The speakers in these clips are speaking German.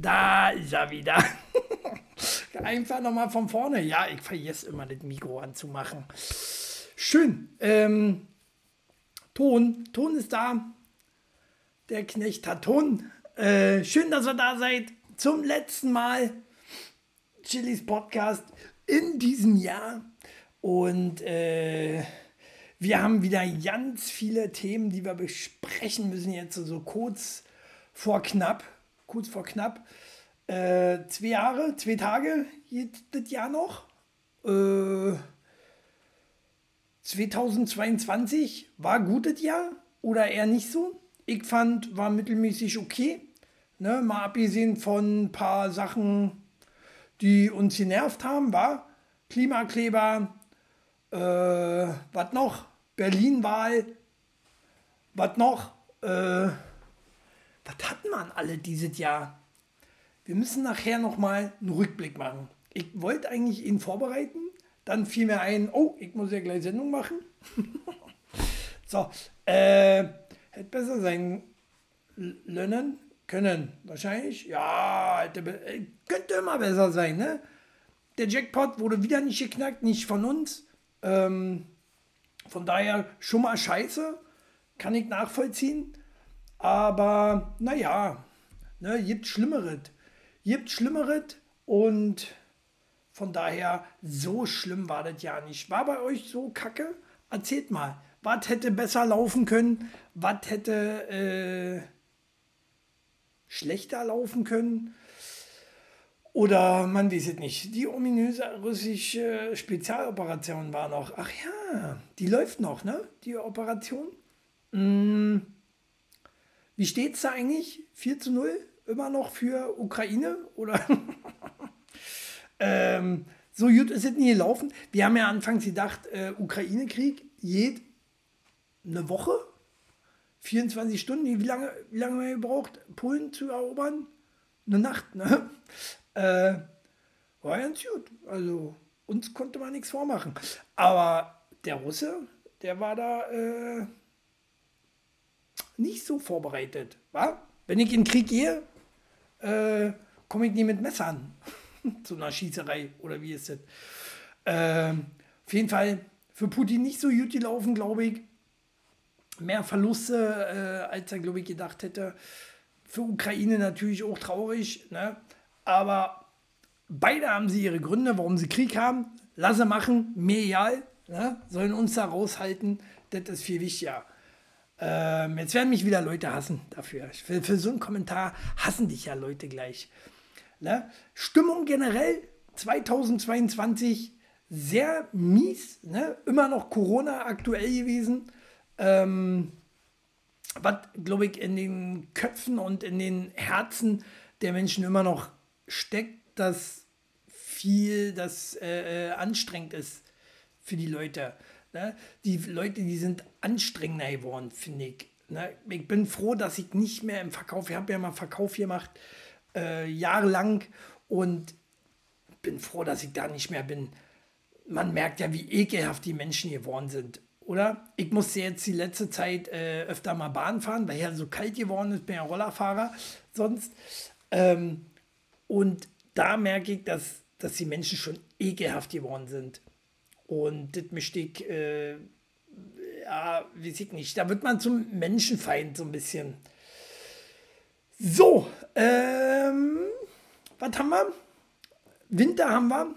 Da ist er wieder. Einfach nochmal von vorne. Ja, ich vergesse immer das Mikro anzumachen. Schön. Ähm, Ton. Ton ist da. Der Knecht hat Ton. Äh, schön, dass ihr da seid. Zum letzten Mal. Chilis Podcast in diesem Jahr. Und äh, wir haben wieder ganz viele Themen, die wir besprechen müssen, jetzt so kurz vor knapp. Kurz vor knapp. Äh, zwei Jahre, zwei Tage das Jahr noch. Äh, 2022 war gutes Jahr oder eher nicht so. Ich fand, war mittelmäßig okay. Ne, mal abgesehen von ein paar Sachen, die uns genervt haben, war Klimakleber, äh, was noch? Berlin-Wahl, was noch? Äh, was hatten wir alle dieses Jahr? Wir müssen nachher nochmal einen Rückblick machen. Ich wollte eigentlich ihn vorbereiten, dann fiel mir ein, oh, ich muss ja gleich Sendung machen. so, äh, hätte besser sein lernen können. Wahrscheinlich, ja, hätte, äh, könnte immer besser sein, ne? Der Jackpot wurde wieder nicht geknackt, nicht von uns. Ähm, von daher schon mal scheiße, kann ich nachvollziehen. Aber naja, ne, gibt Schlimmeres. Gibt Schlimmeres und von daher, so schlimm war das ja nicht. War bei euch so kacke? Erzählt mal, was hätte besser laufen können? Was hätte äh, schlechter laufen können? Oder man weiß es nicht. Die ominöse russische Spezialoperation war noch. Ach ja, die läuft noch, ne? Die Operation. Hm. Wie steht es da eigentlich? 4 zu 0? Immer noch für Ukraine? Oder? ähm, so gut ist es nie gelaufen. Wir haben ja anfangs gedacht, äh, Ukraine-Krieg geht eine Woche, 24 Stunden. Wie lange, wie lange wir gebraucht, Polen zu erobern? Eine Nacht, ne? Äh, war ganz gut. Also uns konnte man nichts vormachen. Aber der Russe, der war da äh, nicht so vorbereitet. Wa? Wenn ich in den Krieg gehe, äh, komme ich nie mit Messern zu einer Schießerei oder wie ist das? Äh, auf jeden Fall für Putin nicht so gut gelaufen, glaube ich. Mehr Verluste, äh, als er, glaube ich, gedacht hätte. Für Ukraine natürlich auch traurig. Ne? Aber beide haben sie ihre Gründe, warum sie Krieg haben. Lasse machen, mir egal. Ne? Sollen uns da raushalten. Das ist viel wichtiger. Ähm, jetzt werden mich wieder Leute hassen dafür. Für, für, so einen Kommentar hassen dich ja Leute gleich. Ne? Stimmung generell 2022 sehr mies. Ne? Immer noch Corona aktuell gewesen. Ähm, was, glaube ich, in den Köpfen und in den Herzen der Menschen immer noch steckt, dass viel das äh, äh, anstrengend ist für die Leute. Ne? Die Leute, die sind anstrengender geworden, finde ich. Ne? Ich bin froh, dass ich nicht mehr im Verkauf, ich habe ja mal Verkauf gemacht, äh, jahrelang und bin froh, dass ich da nicht mehr bin. Man merkt ja, wie ekelhaft die Menschen geworden sind, oder? Ich musste jetzt die letzte Zeit äh, öfter mal Bahn fahren, weil ja so kalt geworden ist, bin ja Rollerfahrer sonst. Ähm, und da merke ich, dass, dass die Menschen schon ekelhaft geworden sind. Und das ich, äh, ja, weiß ich nicht. Da wird man zum Menschenfeind so ein bisschen. So, ähm, was haben wir? Winter haben wir.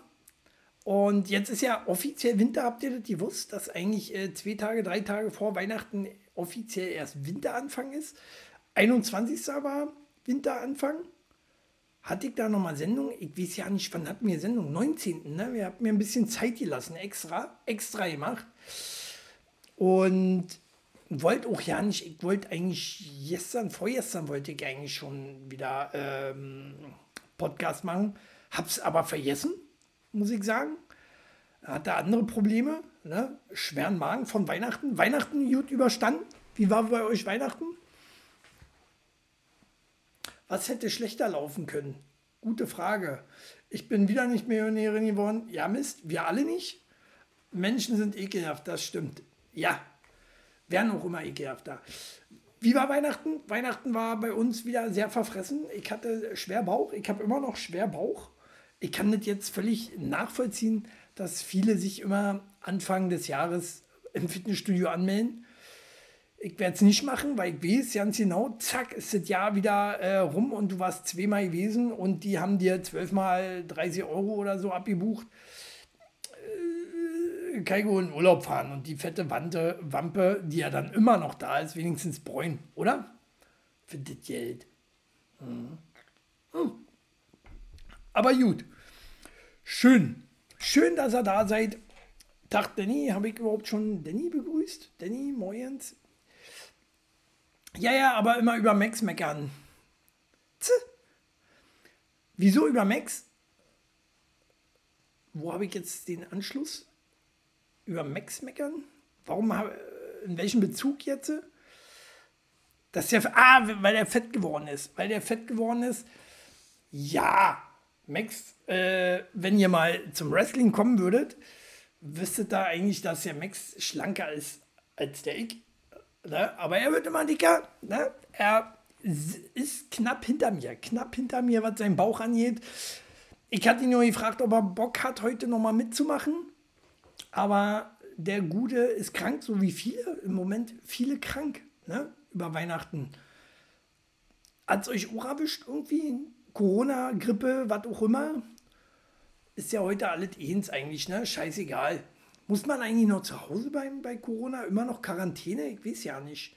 Und jetzt ist ja offiziell Winter, habt ihr das gewusst, dass eigentlich äh, zwei Tage, drei Tage vor Weihnachten offiziell erst Winteranfang ist? 21. war Winteranfang hatte ich da nochmal Sendung? Ich weiß ja nicht, wann hatten wir Sendung? 19. Ne? Wir haben mir ein bisschen Zeit gelassen, extra, extra gemacht. Und wollte auch ja nicht, ich wollte eigentlich gestern, vorgestern wollte ich eigentlich schon wieder ähm, Podcast machen. Hab's aber vergessen, muss ich sagen. Hatte andere Probleme, ne? schweren Magen von Weihnachten. Weihnachten gut überstanden. Wie war bei euch Weihnachten? Was hätte schlechter laufen können? Gute Frage. Ich bin wieder nicht Millionärin geworden. Ja, Mist, wir alle nicht. Menschen sind ekelhaft, das stimmt. Ja, werden auch immer ekelhafter. Wie war Weihnachten? Weihnachten war bei uns wieder sehr verfressen. Ich hatte schwer Bauch. Ich habe immer noch schwer Bauch. Ich kann das jetzt völlig nachvollziehen, dass viele sich immer Anfang des Jahres im Fitnessstudio anmelden. Ich werde es nicht machen, weil ich weiß ganz genau, zack, ist das Jahr wieder äh, rum und du warst zweimal gewesen und die haben dir zwölfmal 30 Euro oder so abgebucht. Äh, kann ich wohl in Urlaub fahren und die fette Wante, Wampe, die ja dann immer noch da ist, wenigstens bräun, oder? Für das Geld. Mhm. Hm. Aber gut. Schön. Schön, dass ihr da seid. Tag Danny, habe ich überhaupt schon Danny begrüßt? Danny, Moyens. Ja, ja, aber immer über Max meckern. Tch. Wieso über Max? Wo habe ich jetzt den Anschluss? Über Max meckern? Warum habe in welchem Bezug jetzt? Dass der, ah, weil er fett geworden ist. Weil der fett geworden ist. Ja, Max, äh, wenn ihr mal zum Wrestling kommen würdet, wüsstet da eigentlich, dass der Max schlanker ist als der ich. Ne? Aber er wird immer dicker. Ne? Er ist knapp hinter mir. Knapp hinter mir, was seinen Bauch angeht. Ich hatte ihn nur gefragt, ob er Bock hat, heute nochmal mitzumachen. Aber der Gute ist krank, so wie viele. Im Moment viele krank. Ne? Über Weihnachten. Hat es euch auch erwischt irgendwie? Corona, Grippe, was auch immer? Ist ja heute alles eins eigentlich, ne? Scheißegal. Muss man eigentlich noch zu Hause beim, bei Corona immer noch Quarantäne? Ich weiß ja nicht.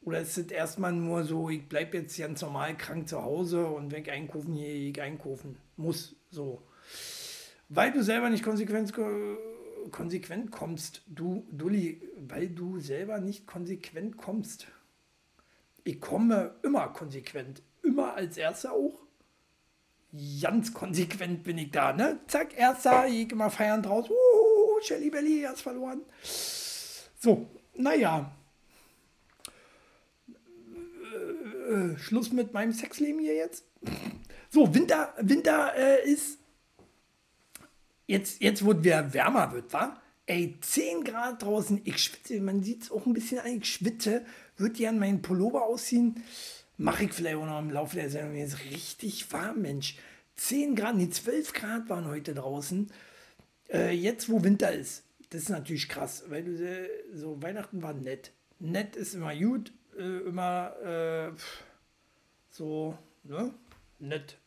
Oder ist es erstmal nur so, ich bleibe jetzt ganz normal krank zu Hause und wenn ich einkaufen gehe, ich einkaufen muss. So. Weil du selber nicht konsequent, konsequent kommst, du, Dulli, weil du selber nicht konsequent kommst. Ich komme immer konsequent. Immer als Erster auch. Ganz konsequent bin ich da, ne? Zack, Erster, ich mal feiern draus. Uh, Shelly Belly, hast verloren. So, naja. Äh, äh, Schluss mit meinem Sexleben hier jetzt. So, Winter, Winter äh, ist jetzt, jetzt wo es wärmer wird, wa? Ey, 10 Grad draußen, ich schwitze, man sieht es auch ein bisschen an, ich schwitze, würde an meinen Pullover ausziehen, mache ich vielleicht auch noch im Laufe der Sendung, jetzt richtig warm, Mensch. 10 Grad, nee, 12 Grad waren heute draußen, äh, jetzt wo Winter ist, das ist natürlich krass, weil du äh, so, Weihnachten war nett. Nett ist immer gut, äh, immer äh, so, ne? Nett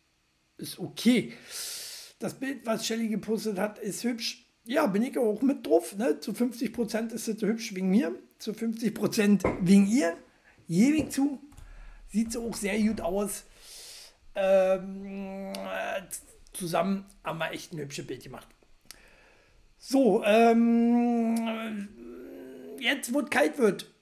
ist okay. Das Bild, was Shelly gepostet hat, ist hübsch. Ja, bin ich auch mit drauf. Ne? Zu 50% ist es hübsch wegen mir, zu 50% wegen ihr. Ewig zu. Sieht so auch sehr gut aus. Ähm, zusammen haben wir echt ein hübsches Bild gemacht. So, ähm, jetzt, wo es kalt wird,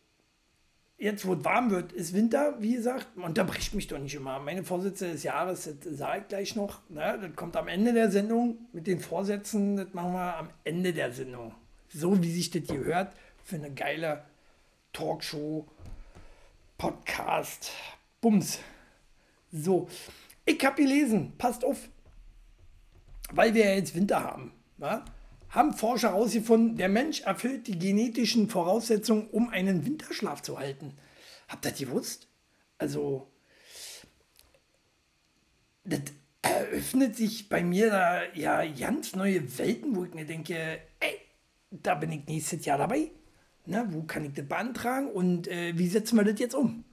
jetzt, wo es warm wird, ist Winter, wie gesagt, unterbricht mich doch nicht immer. Meine Vorsätze des Jahres, das sage ich gleich noch, ne, das kommt am Ende der Sendung mit den Vorsätzen, das machen wir am Ende der Sendung. So wie sich das hier hört, für eine geile Talkshow, Podcast, Bums. So, ich habe gelesen, passt auf, weil wir ja jetzt Winter haben. Wa? Haben Forscher herausgefunden, der Mensch erfüllt die genetischen Voraussetzungen, um einen Winterschlaf zu halten. Habt ihr das gewusst? Also, das eröffnet sich bei mir da ja ganz neue Welten, wo ich mir denke, ey, da bin ich nächstes Jahr dabei. Na, wo kann ich das beantragen und äh, wie setzen wir das jetzt um?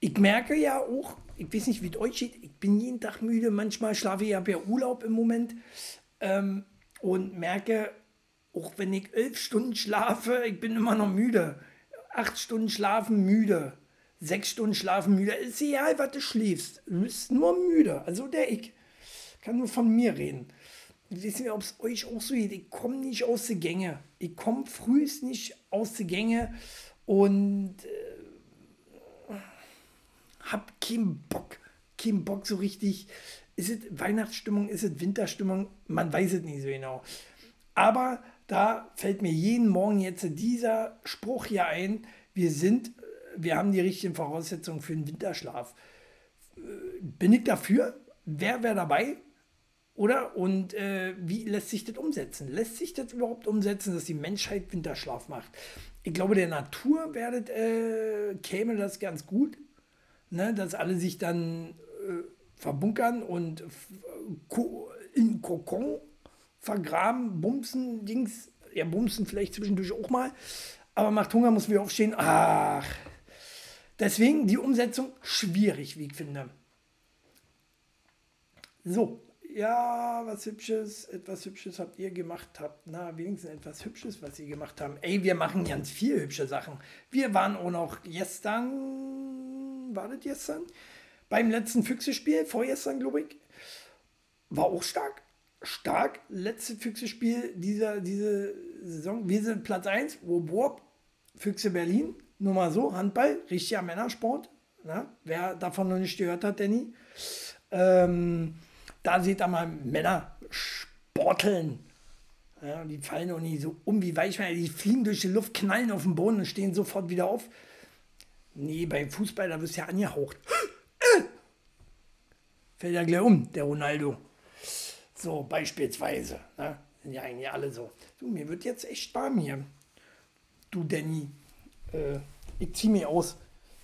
Ich merke ja auch, ich weiß nicht, wie es euch geht, ich bin jeden Tag müde, manchmal schlafe ich, ja Urlaub im Moment, ähm, und merke, auch wenn ich elf Stunden schlafe, ich bin immer noch müde. Acht Stunden schlafen, müde. Sechs Stunden schlafen, müde. Ist egal, was du schläfst. Du bist nur müde. Also der ich. Kann nur von mir reden. Weiß nicht, ob es euch auch so geht. Ich komme nicht aus der Gänge. Ich komme frühest nicht aus der Gänge und äh, hab keinen Bock. Keinen Bock so richtig ist es Weihnachtsstimmung, ist es Winterstimmung? Man weiß es nicht so genau. Aber da fällt mir jeden Morgen jetzt dieser Spruch hier ein, wir sind, wir haben die richtigen Voraussetzungen für den Winterschlaf. Bin ich dafür? Wer wäre dabei? Oder? Und äh, wie lässt sich das umsetzen? Lässt sich das überhaupt umsetzen, dass die Menschheit Winterschlaf macht? Ich glaube, der Natur werdet, äh, käme das ganz gut, ne? dass alle sich dann äh, verbunkern und in Kokon vergraben, bumsen, Dings, ja, bumsen vielleicht zwischendurch auch mal, aber macht Hunger, muss wieder aufstehen. Ach, deswegen die Umsetzung schwierig, wie ich finde. So, ja, was Hübsches, etwas Hübsches habt ihr gemacht, habt, na, wenigstens etwas Hübsches, was ihr gemacht habt. Ey, wir machen ganz viel hübsche Sachen. Wir waren auch noch gestern, war das gestern? Beim letzten Füchse-Spiel, vorgestern, glaube ich. War auch stark. Stark. Letzte Füchse-Spiel dieser, diese Saison. Wir sind Platz 1, Wob, Wob, Füchse Berlin. Nur mal so, Handball, richtiger Männersport. Na, wer davon noch nicht gehört hat, Danny. Ähm, da seht ihr mal Männer sporteln. Ja, die fallen auch nicht so um wie Weichmeier. Die fliegen durch die Luft, knallen auf den Boden und stehen sofort wieder auf. Nee, beim Fußball, da wirst du ja angehaucht. Fällt ja gleich um, der Ronaldo. So, beispielsweise. Ne? Sind ja eigentlich alle so. Du, mir wird jetzt echt warm hier. Du, Danny. Äh, ich zieh mir aus.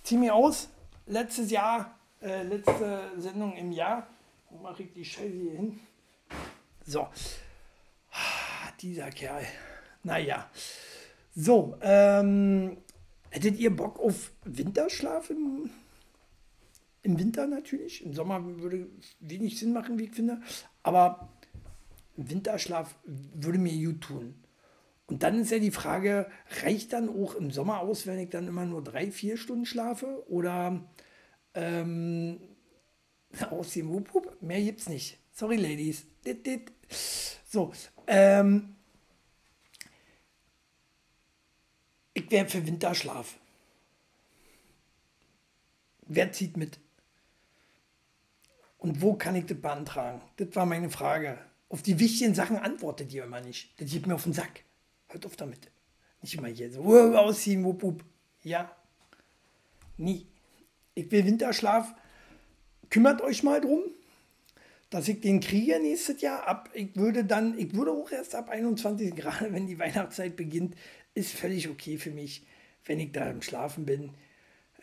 Zieh mir aus. Letztes Jahr, äh, letzte Sendung im Jahr wo mache ich die Scheiße hier hin? So. Ah, dieser Kerl. Naja. So, ähm, hättet ihr Bock auf Winterschlaf im, im Winter natürlich? Im Sommer würde wenig Sinn machen, wie ich finde. Aber Winterschlaf würde mir gut tun. Und dann ist ja die Frage, reicht dann auch im Sommer aus, wenn ich dann immer nur drei, vier Stunden schlafe? Oder ähm, Ausziehen, wupp, wupp. Mehr gibt's nicht. Sorry, Ladies. Dit, dit. So, ähm, ich wäre für Winterschlaf. Wer zieht mit? Und wo kann ich das beantragen? Das war meine Frage. Auf die wichtigen Sachen antwortet ihr immer nicht. Das geht mir auf den Sack. Hört auf damit. Nicht immer hier so ausziehen, wupp, wupp. Ja. Nie. Ich will Winterschlaf kümmert euch mal drum, dass ich den kriege nächstes Jahr ab. Ich würde dann, ich würde auch erst ab 21 Grad, wenn die Weihnachtszeit beginnt, ist völlig okay für mich, wenn ich da im Schlafen bin.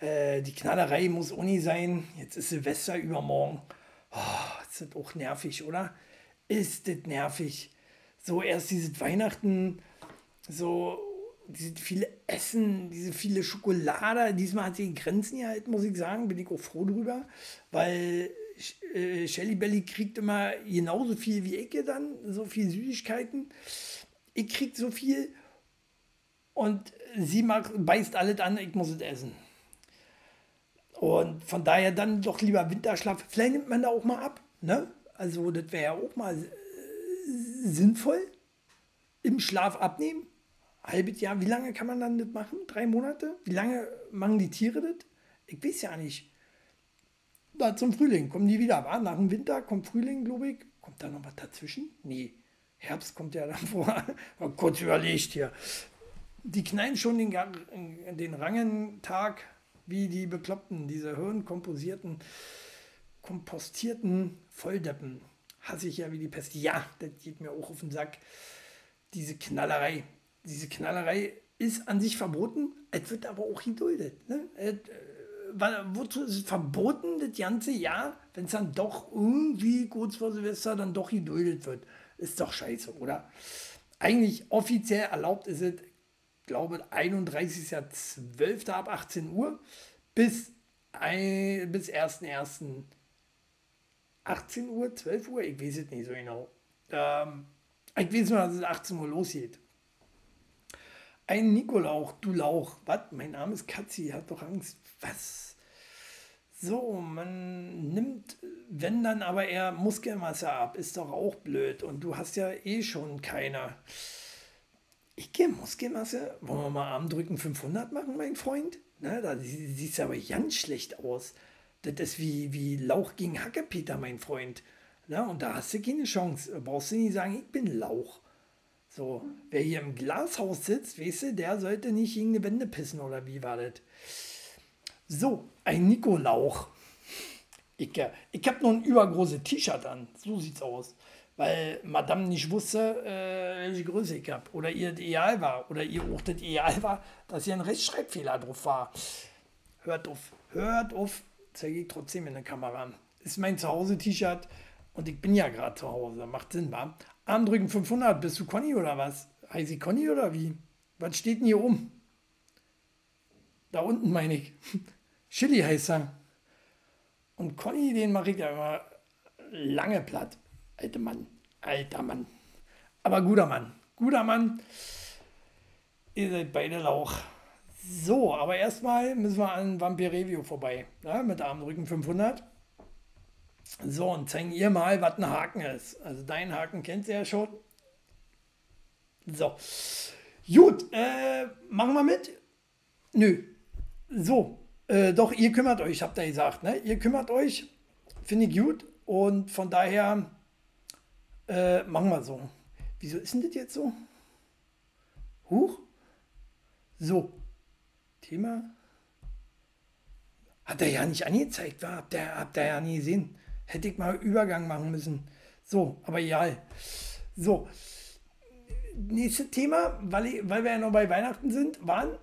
Äh, die Knallerei muss nicht sein. Jetzt ist Silvester übermorgen. Oh, ist das auch nervig, oder? Ist das nervig? So erst dieses Weihnachten, so diese viele Essen, diese viele Schokolade. Diesmal hat sie die Grenzen gehalten, muss ich sagen. Bin ich auch froh drüber, weil äh, Shelly Belly kriegt immer genauso viel wie ich dann, so viel Süßigkeiten. Ich krieg so viel und sie mag, beißt alles an, ich muss es essen. Und von daher dann doch lieber Winterschlaf. Vielleicht nimmt man da auch mal ab. Ne? Also, das wäre ja auch mal äh, sinnvoll. Im Schlaf abnehmen halbes Jahr, wie lange kann man dann das machen? Drei Monate? Wie lange machen die Tiere das? Ich weiß ja nicht. Da zum Frühling kommen die wieder. War? Nach dem Winter kommt Frühling, glaube ich. Kommt da noch was dazwischen? Nee. Herbst kommt ja dann vor. Kurz überlegt hier. Die knallen schon den, den Rangentag wie die Bekloppten, diese hirnkomposierten, kompostierten Volldeppen. Hasse ich ja wie die Pest. Ja, das geht mir auch auf den Sack. Diese Knallerei diese Knallerei ist an sich verboten, es wird aber auch geduldet. Ne? Es, äh, wozu ist es verboten, das ganze Jahr, wenn es dann doch irgendwie kurz vor Silvester dann doch geduldet wird? Ist doch scheiße, oder? Eigentlich offiziell erlaubt ist es, glaube 31.12. ab 18 Uhr bis, ein, bis 1.1. 18 Uhr, 12 Uhr, ich weiß es nicht so genau. Ähm, ich weiß nur, dass es 18 Uhr losgeht. Ein Nikolauch, du Lauch. Was? Mein Name ist Katzi, hat doch Angst. Was? So, man nimmt, wenn dann aber eher Muskelmasse ab, ist doch auch blöd. Und du hast ja eh schon keine. Ich gehe Muskelmasse. Wollen wir mal Armdrücken 500 machen, mein Freund? Na, da sieht es aber ganz schlecht aus. Das ist wie, wie Lauch gegen Hackepeter, mein Freund. Na, und da hast du keine Chance. Brauchst du nicht sagen, ich bin Lauch. So, wer hier im Glashaus sitzt, weißt du, der sollte nicht gegen eine Wände pissen oder wie war das? So, ein Nikolauch. Ich, äh, ich habe nur ein übergroßes T-Shirt an. So sieht's aus. Weil Madame nicht wusste, äh, welche Größe ich habe. Oder ihr Ideal war. Oder ihr auch das Ideal war, dass hier ein Rechtschreibfehler drauf war. Hört auf, hört auf, zeige ich trotzdem in der Kamera. Ist mein Zuhause-T-Shirt und ich bin ja gerade zu Hause. Macht Sinn, wa? Armdrücken 500, bist du Conny oder was? Heißt sie Conny oder wie? Was steht denn hier um? Da unten meine ich. Chili heißt er. Und Conny, den mache ich ja immer lange platt. Alter Mann, alter Mann. Aber guter Mann, guter Mann. Ihr seid beide Lauch. So, aber erstmal müssen wir an Vampir Review vorbei. Ja, mit Armrücken 500. So, und zeigen ihr mal, was ein Haken ist. Also deinen Haken kennt ihr ja schon. So. Gut, äh, machen wir mit? Nö. So, äh, doch, ihr kümmert euch, habt ihr gesagt. Ne? Ihr kümmert euch. Finde ich gut. Und von daher äh, machen wir so. Wieso ist denn das jetzt so? Huch? So. Thema. Hat er ja nicht angezeigt, war, habt ihr, habt ihr ja nie gesehen. Hätte ich mal Übergang machen müssen. So, aber egal. So. Nächstes Thema, weil, ich, weil wir ja noch bei Weihnachten sind, waren,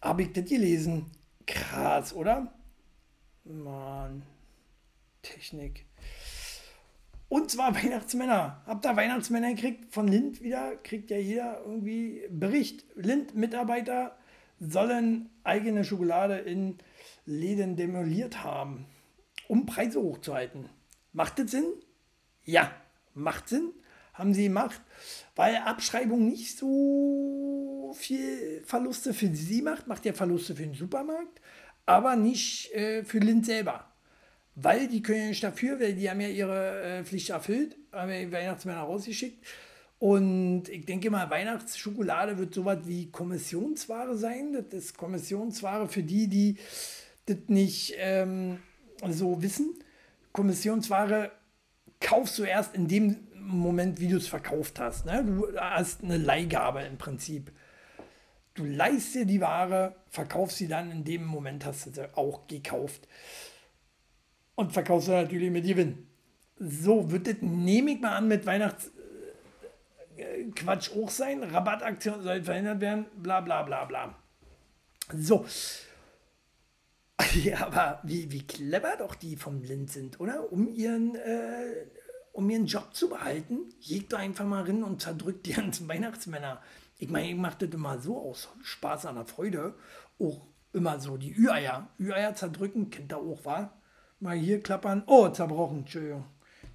habe ich das gelesen. Krass, oder? Mann. Technik. Und zwar Weihnachtsmänner. Habt ihr Weihnachtsmänner gekriegt? Von Lind wieder kriegt ja jeder irgendwie Bericht. Lind-Mitarbeiter sollen eigene Schokolade in Läden demoliert haben, um Preise hochzuhalten. Macht das Sinn? Ja, macht Sinn. Haben sie gemacht, weil Abschreibung nicht so viel Verluste für sie macht, macht ja Verluste für den Supermarkt, aber nicht äh, für Lind selber weil die können ja nicht dafür, weil die haben ja ihre äh, Pflicht erfüllt, haben ja die Weihnachtsmänner rausgeschickt. Und ich denke mal, Weihnachtsschokolade wird sowas wie Kommissionsware sein. Das ist Kommissionsware für die, die das nicht ähm, so wissen. Kommissionsware kaufst du erst in dem Moment, wie du es verkauft hast. Ne? Du hast eine Leihgabe im Prinzip. Du leihst dir die Ware, verkaufst sie dann in dem Moment, hast du sie auch gekauft und verkaufst du natürlich mit Gewinn. So wird das, nehme ich mal an, mit Weihnachtsquatsch äh, auch sein. Rabattaktionen sollen verhindert werden, bla bla bla bla. So. Ja, aber wie, wie clever doch die vom Lind sind, oder? Um ihren, äh, um ihren Job zu behalten, jegt doch einfach mal rein und zerdrückt die ganzen Weihnachtsmänner. Ich meine, ich mache das immer so aus Spaß an der Freude. Auch immer so die Ü-Eier. Ü-Eier zerdrücken, kennt ihr auch, war? Mal hier klappern. Oh, zerbrochen. Entschuldigung.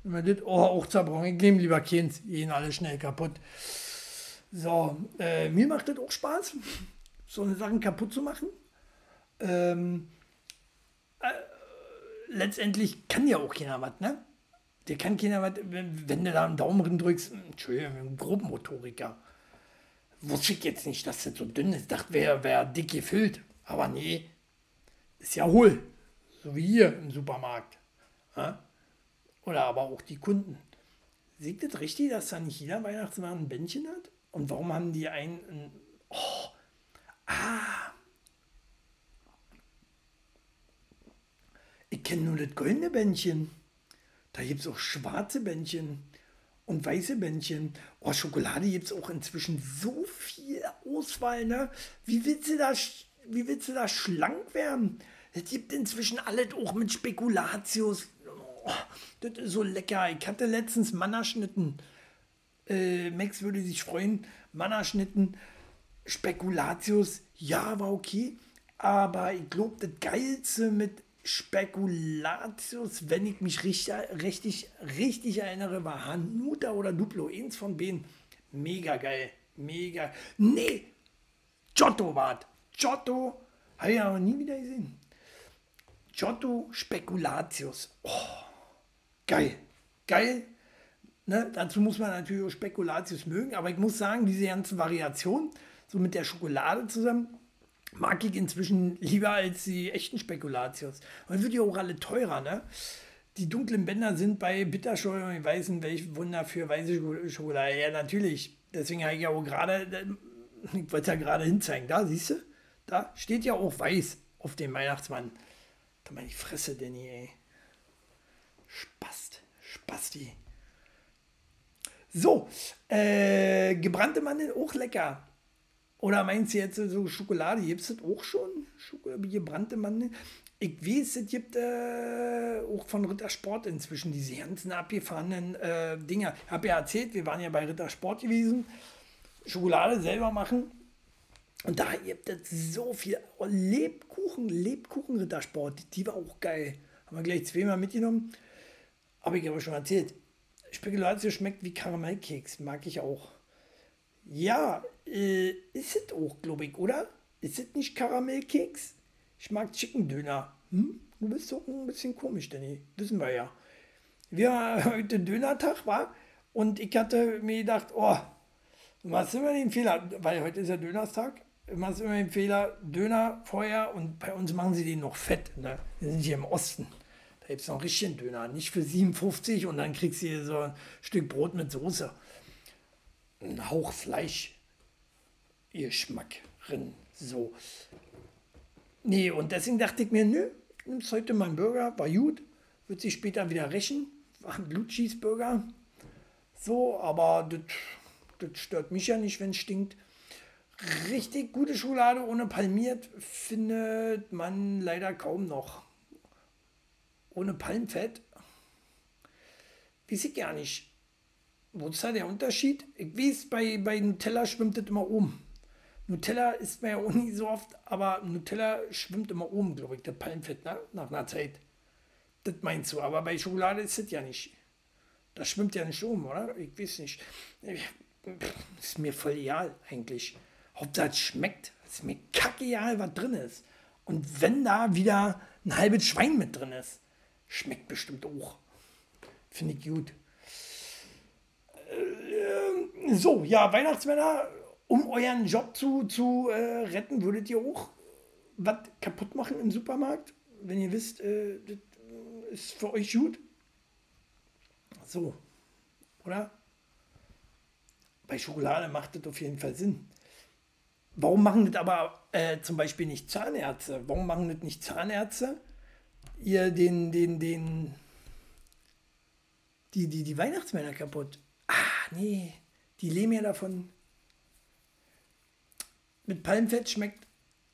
Das, oh, auch zerbrochen. Ich nehme lieber keins. Gehen alle schnell kaputt. So, äh, mir macht das auch Spaß, so eine Sachen kaputt zu machen. Ähm, äh, letztendlich kann ja auch keiner was, ne? Der kann keiner was, wenn, wenn du da einen Daumen drin drückst, Entschuldigung, Grobmotoriker. Wusste ich jetzt nicht, dass das so dünn ist. Ich dachte, wäre wär dick gefüllt. Aber nee, ist ja hohl. So wie hier im Supermarkt. Ja? Oder aber auch die Kunden. Sieht das richtig, dass da nicht jeder Weihnachtsmann ein Bändchen hat? Und warum haben die einen. ein oh, ah. Ich kenne nur das goldene Bändchen. Da gibt es auch schwarze Bändchen und weiße Bändchen. Oh, Schokolade gibt es auch inzwischen so viel Auswahl, ne? Wie willst du da, wie willst du da schlank werden? Es gibt inzwischen alles auch mit Spekulatius. Oh, das ist so lecker. Ich hatte letztens Mannerschnitten. Äh, Max würde sich freuen. Mannerschnitten, Spekulatius, ja, war okay. Aber ich glaube, das Geilste mit Spekulatius, wenn ich mich richtig, richtig, richtig erinnere, war Hanuta oder Duplo. Eins von beiden. Mega geil. Mega. Nee, Giotto war Giotto. Habe ich aber nie wieder gesehen. Giotto Spekulatius. Oh, geil. Geil. Ne? Dazu muss man natürlich auch Spekulatius mögen, aber ich muss sagen, diese ganzen Variationen, so mit der Schokolade zusammen, mag ich inzwischen lieber als die echten Spekulatius. Und wird ja auch alle teurer, ne? Die dunklen Bänder sind bei Bitterscheu und ich weiß nicht, welch Wunder für weiße Schokolade. Ja, natürlich. Deswegen habe ich ja auch gerade, ich wollte ja gerade hinzeigen, da siehst du, da steht ja auch weiß auf dem Weihnachtsmann. Da meine ich Fresse, Danny, ey. Spast. Spasti. So, äh, gebrannte Mandeln auch lecker. Oder meinst du jetzt so Schokolade? Gibt es das auch schon? Schokolade, gebrannte Mandeln? Ich weiß, es gibt äh, auch von Rittersport inzwischen diese ganzen abgefahrenen äh, Dinger. Ich habe ja erzählt, wir waren ja bei Rittersport gewesen. Schokolade selber machen. Und da gibt es so viel oh, Lebkuchen, Lebkuchen Rittersport. Die war auch geil. Haben wir gleich zweimal mitgenommen. Habe ich aber schon erzählt. Spekulatius schmeckt wie Karamellkeks. Mag ich auch. Ja, äh, ist es auch, glaube ich, oder? Ist es nicht Karamellkeks? Ich mag Chicken Döner. Hm? Du bist doch ein bisschen komisch, Danny. Wissen wir ja. Wir haben heute Dönertag, war Und ich hatte mir gedacht, oh, du machst immer den Fehler, weil heute ist ja Dönerstag. Machst immer den Fehler, Döner vorher und bei uns machen sie den noch fett. Ne? Wir sind hier im Osten. Da gibt es noch richtigen Döner. Nicht für 57 und dann kriegst du hier so ein Stück Brot mit Soße. Ein Hauch Fleisch. Geschmack drin. So. Nee, und deswegen dachte ich mir, nö, nimmst heute mal einen Burger, war gut. Wird sich später wieder rächen. War ein Blutschießburger. So, aber das stört mich ja nicht, wenn es stinkt. Richtig gute Schokolade ohne palmiert findet man leider kaum noch ohne Palmfett, weiß ich gar nicht. Wo ist da der Unterschied? Ich weiß, bei, bei Nutella schwimmt das immer oben. Nutella isst man ja auch nie so oft, aber Nutella schwimmt immer oben, glaube ich, der Palmfett, ne? nach einer Zeit. Das meinst du, aber bei Schokolade ist das ja nicht. Das schwimmt ja nicht oben, oder? Ich weiß nicht. Ist mir voll egal eigentlich. Hauptsache es schmeckt. Es ist mir kacke egal, was drin ist. Und wenn da wieder ein halbes Schwein mit drin ist, Schmeckt bestimmt auch. Finde ich gut. Äh, so, ja, Weihnachtsmänner, um euren Job zu, zu äh, retten, würdet ihr auch was kaputt machen im Supermarkt, wenn ihr wisst, äh, das ist für euch gut? So, oder? Bei Schokolade macht das auf jeden Fall Sinn. Warum machen das aber äh, zum Beispiel nicht Zahnärzte? Warum machen das nicht Zahnärzte? ihr den, den, den, die, die, die Weihnachtsmänner kaputt. Ah, nee, die leben ja davon. Mit Palmfett schmeckt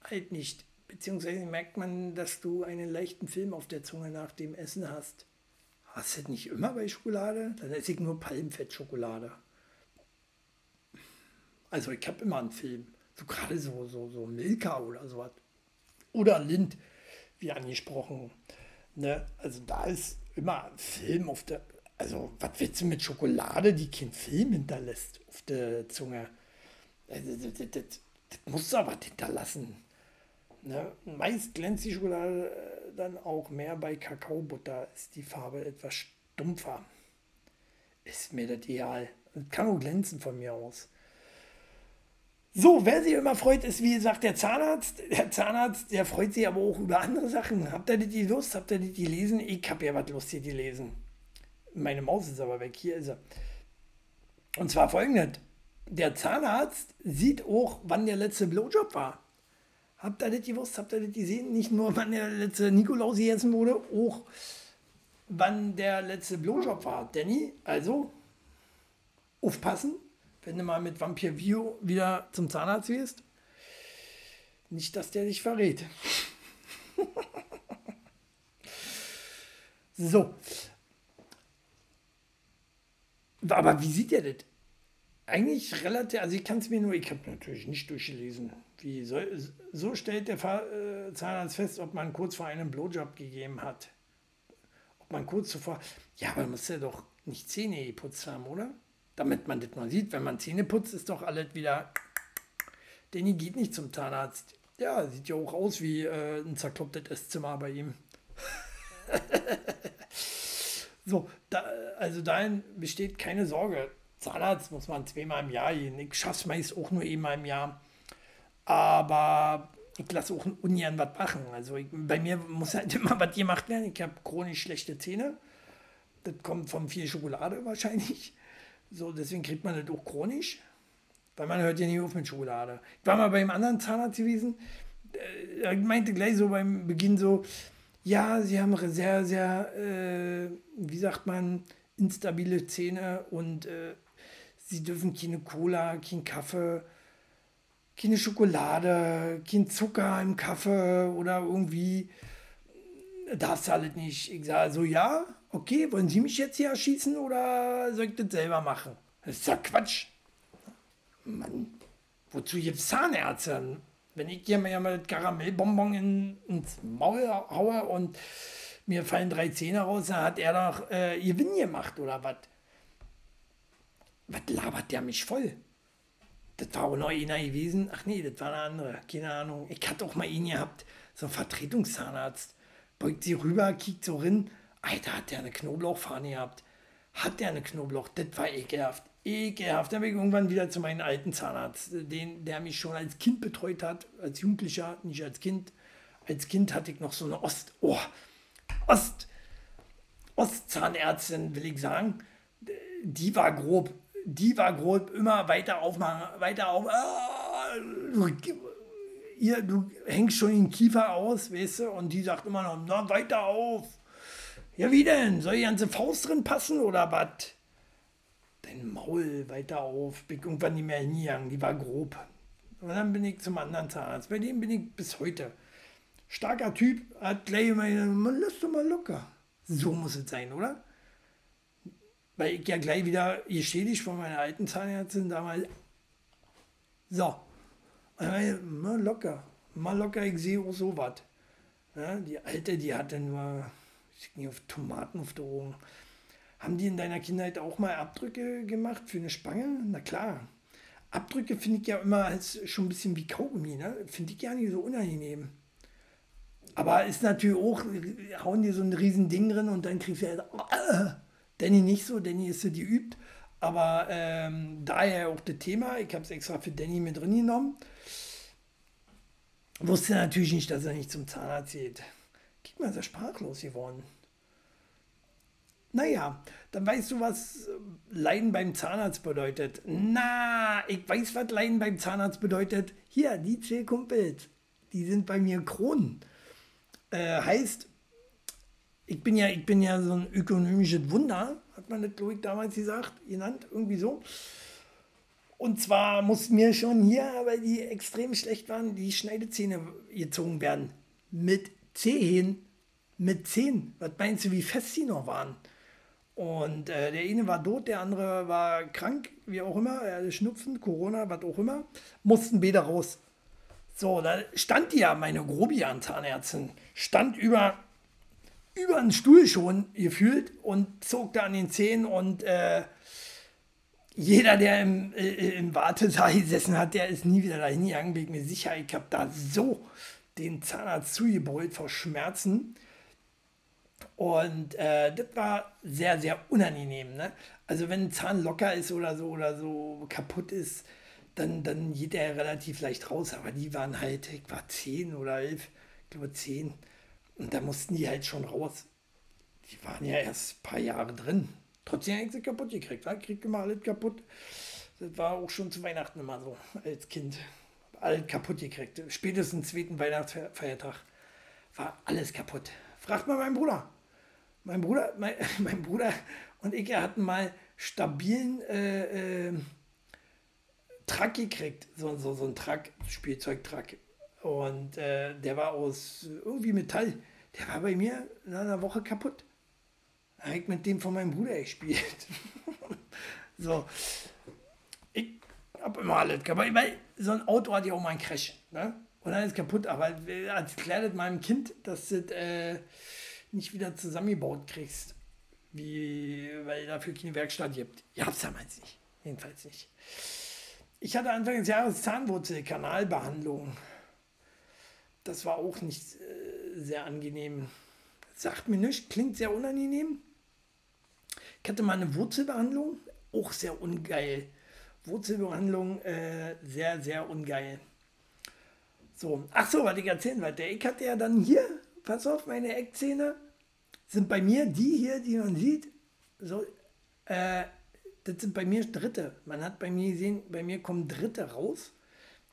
halt nicht. Beziehungsweise merkt man, dass du einen leichten Film auf der Zunge nach dem Essen hast. Hast du das nicht immer bei Schokolade? Dann esse ich nur Palmfett-Schokolade. Also ich habe immer einen Film. So gerade so, so, so Milka oder sowas. Oder Lind wie angesprochen. Ne? Also da ist immer Film auf der. Also, was willst du mit Schokolade, die keinen Film hinterlässt auf der Zunge? Also, das, das, das, das musst du aber hinterlassen. Ne? Meist glänzt die Schokolade äh, dann auch mehr bei Kakaobutter, ist die Farbe etwas stumpfer. Ist mir das ideal. Kann auch glänzen von mir aus. So, wer sich immer freut, ist wie gesagt der Zahnarzt. Der Zahnarzt, der freut sich aber auch über andere Sachen. Habt ihr die Lust? Habt ihr die lesen? Ich habe ja was Lust hier die lesen. Meine Maus ist aber weg. Hier ist er. Und zwar folgendes. Der Zahnarzt sieht auch, wann der letzte Blowjob war. Habt ihr das gewusst? Habt ihr das gesehen? Nicht nur, wann der letzte Nikolaus gegessen wurde, auch wann der letzte Blowjob war. Danny, also aufpassen wenn du mal mit Vampir Vio wieder zum Zahnarzt gehst, nicht, dass der dich verrät. so. Aber wie sieht der das? Eigentlich relativ, also ich kann es mir nur, ich habe natürlich nicht durchgelesen. Wie so, so stellt der äh, Zahnarzt fest, ob man kurz vor einem Blowjob gegeben hat. Ob man kurz zuvor, ja, aber man muss ja doch nicht Zähne geputzt haben, oder? Damit man das mal sieht. Wenn man Zähne putzt, ist doch alles wieder. Danny geht nicht zum Zahnarzt. Ja, sieht ja auch aus wie äh, ein zerklopptes Esszimmer bei ihm. so, da, also dahin besteht keine Sorge. Zahnarzt muss man zweimal im Jahr gehen. Ich schaffe es meist auch nur einmal im Jahr. Aber ich lasse auch ungern was machen. Also ich, bei mir muss halt immer was gemacht werden. Ich habe chronisch schlechte Zähne. Das kommt von viel Schokolade wahrscheinlich. So, deswegen kriegt man das auch chronisch, weil man hört ja nicht auf mit Schokolade. Ich war mal beim anderen Zahnarzt gewesen, äh, er meinte gleich so beim Beginn so, ja, sie haben sehr, sehr, äh, wie sagt man, instabile Zähne und äh, sie dürfen keine Cola, kein Kaffee, keine Schokolade, kein Zucker im Kaffee oder irgendwie darfst du alles nicht. Ich sage so, ja, okay, wollen Sie mich jetzt hier erschießen oder soll ich das selber machen? Das ist ja Quatsch. Mann, wozu gibt es Zahnärzte? Wenn ich hier mal das Karamellbonbon in, ins Maul haue und mir fallen drei Zähne raus, dann hat er doch äh, Gewinn gemacht oder was? Was labert der mich voll? Das war auch noch einer gewesen. Ach nee, das war eine andere. Keine Ahnung. Ich hatte auch mal ihn gehabt, so ein Vertretungszahnarzt. Beugt sie rüber, kickt so rein. Alter, hat der eine Knoblauchfahne gehabt? Hat der eine Knoblauch? Das war ekelhaft. Ekelhaft. Dann bin ich irgendwann wieder zu meinem alten Zahnarzt, den, der mich schon als Kind betreut hat, als Jugendlicher, nicht als Kind. Als Kind hatte ich noch so eine Ost, oh, Ost, Ostzahnärztin, will ich sagen. Die war grob. Die war grob, immer weiter aufmachen, weiter auf. Ah, ihr, du hängst schon den Kiefer aus, weißt du, und die sagt immer noch, na, weiter auf. Ja, wie denn? Soll die ganze Faust drin passen oder was? Dein Maul weiter auf. Bin irgendwann nicht mehr hingegangen, die war grob. Und dann bin ich zum anderen Zahnarzt. Bei dem bin ich bis heute. Starker Typ, hat gleich meine, man lass doch mal locker. So muss es sein, oder? Weil ich ja gleich wieder geschädigt von meiner alten Zahnärztin damals. So, mal locker, mal locker, ich sehe auch so was. Ja, die Alte, die hatte nur auf Tomaten auf der Ohren. Haben die in deiner Kindheit auch mal Abdrücke gemacht für eine Spange? Na klar. Abdrücke finde ich ja immer als schon ein bisschen wie Kaugummi, ne? Finde ich ja nicht so unangenehm. Aber ist natürlich auch, hauen dir so ein riesen Ding drin und dann kriegst du ja, äh, Danny nicht so, Danny ist so, die übt. Aber ähm, daher auch das Thema, ich habe es extra für Danny mit drin genommen. Wusste natürlich nicht, dass er nicht zum Zahnarzt geht. Guck mal, ist sprachlos geworden. Naja, dann weißt du, was äh, Leiden beim Zahnarzt bedeutet. Na, ich weiß, was Leiden beim Zahnarzt bedeutet. Hier, die zwei Kumpels, die sind bei mir Kronen. Äh, heißt, ich bin ja, ich bin ja so ein ökonomisches Wunder, hat man das, glaube ich, damals gesagt, genannt, irgendwie so. Und zwar mussten mir schon hier, weil die extrem schlecht waren, die Schneidezähne gezogen werden. Mit Zehen, mit Zehen. Was meinst du, wie fest sie noch waren? Und äh, der eine war tot, der andere war krank, wie auch immer, er hatte Schnupfen, Corona, was auch immer. Mussten beide raus. So, da stand die ja, meine Grobian-Zahnärztin, stand über, über einen Stuhl schon gefühlt und zog da an den Zähnen und äh, jeder, der im, äh, im Wartesaal gesessen hat, der ist nie wieder dahin gegangen, ich mir sicher. Ich habe da so den Zahnarzt zugebeult vor Schmerzen. Und äh, das war sehr, sehr unangenehm. Ne? Also wenn ein Zahn locker ist oder so oder so kaputt ist, dann, dann geht er relativ leicht raus. Aber die waren halt, ich war zehn oder elf, ich glaube zehn. Und da mussten die halt schon raus. Die waren ja erst ein paar Jahre drin. Trotzdem habe ich sie kaputt gekriegt. Ich kriege immer alles kaputt. Das war auch schon zu Weihnachten immer so, als Kind. Alles kaputt gekriegt. Spätestens zweiten Weihnachtsfeiertag war alles kaputt. Fragt mal meinen Bruder. Mein Bruder, mein, mein Bruder und ich hatten mal stabilen äh, äh, Truck gekriegt. So, so, so ein Truck, Spielzeugtruck. Und äh, der war aus irgendwie Metall. Der war bei mir in einer Woche kaputt habe ich mit dem von meinem Bruder gespielt. so. Ich immer alles kaputt, weil so ein Auto hat ja auch mal einen Crash. Ne? Und dann ist kaputt, aber erklärt meinem Kind, dass du äh, nicht wieder zusammengebaut kriegst. Wie, weil dafür keine Werkstatt gibt. Ich hab's damals nicht. Jedenfalls nicht. Ich hatte Anfang des Jahres Zahnwurzelkanalbehandlung. Das war auch nicht äh, sehr angenehm. Sagt mir nichts, klingt sehr unangenehm. Ich hatte mal eine Wurzelbehandlung, auch sehr ungeil. Wurzelbehandlung, äh, sehr, sehr ungeil. So, ach so, was ich erzählen wollte. Ich hatte ja dann hier, pass auf, meine Eckzähne sind bei mir die hier, die man sieht. So, äh, das sind bei mir Dritte. Man hat bei mir gesehen, bei mir kommen Dritte raus.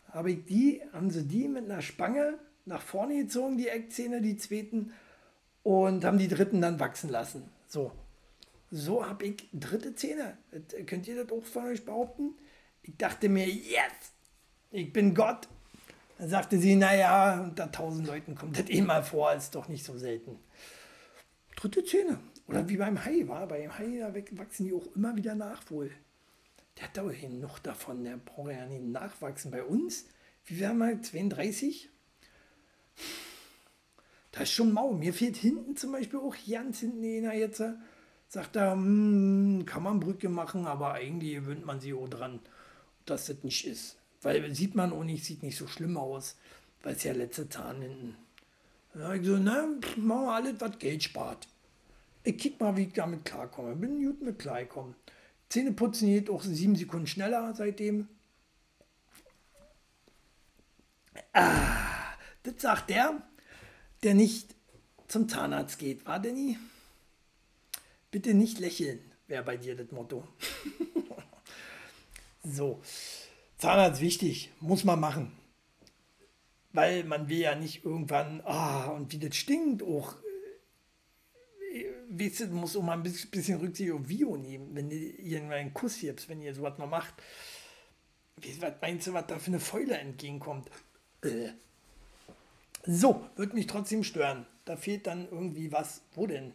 Habe ich die, haben sie die mit einer Spange nach vorne gezogen, die Eckzähne, die zweiten, und haben die dritten dann wachsen lassen. So, so habe ich dritte Zähne. Das, könnt ihr das auch von euch behaupten? Ich dachte mir, yes, ich bin Gott. Dann sagte sie, naja, unter tausend Leuten kommt das eh mal vor, ist doch nicht so selten. Dritte Zähne. Oder wie beim Hai, war. Beim Hai, da wachsen die auch immer wieder nach wohl. Der hat doch noch davon, der braucht ja nicht nachwachsen. Bei uns, wie wir, 32? Da ist schon mau. Mir fehlt hinten zum Beispiel auch ganz hinten einer jetzt. Sagt er, hm, kann man Brücke machen, aber eigentlich gewöhnt man sich auch dran, dass das nicht ist. Weil sieht man auch nicht, sieht nicht so schlimm aus, weil es ja letzte Zahn hinten. Da ich so, na, machen wir alles, was Geld spart. Ich kick mal, wie ich damit klarkomme. Bin gut mit klarkommen. Zähne putzen geht auch sieben Sekunden schneller seitdem. Ah, das sagt der, der nicht zum Zahnarzt geht. War Danny? Bitte nicht lächeln, wäre bei dir das Motto. so, Zahnarzt wichtig, muss man machen. Weil man will ja nicht irgendwann, ah, und wie das stinkt, auch weißt du, muss auch mal ein bisschen Rücksicht auf Vio nehmen, wenn du irgendwann einen Kuss gibst, wenn ihr sowas noch macht. Was meinst du, was da für eine Fäule entgegenkommt? Äh. So, wird mich trotzdem stören. Da fehlt dann irgendwie was. Wo denn?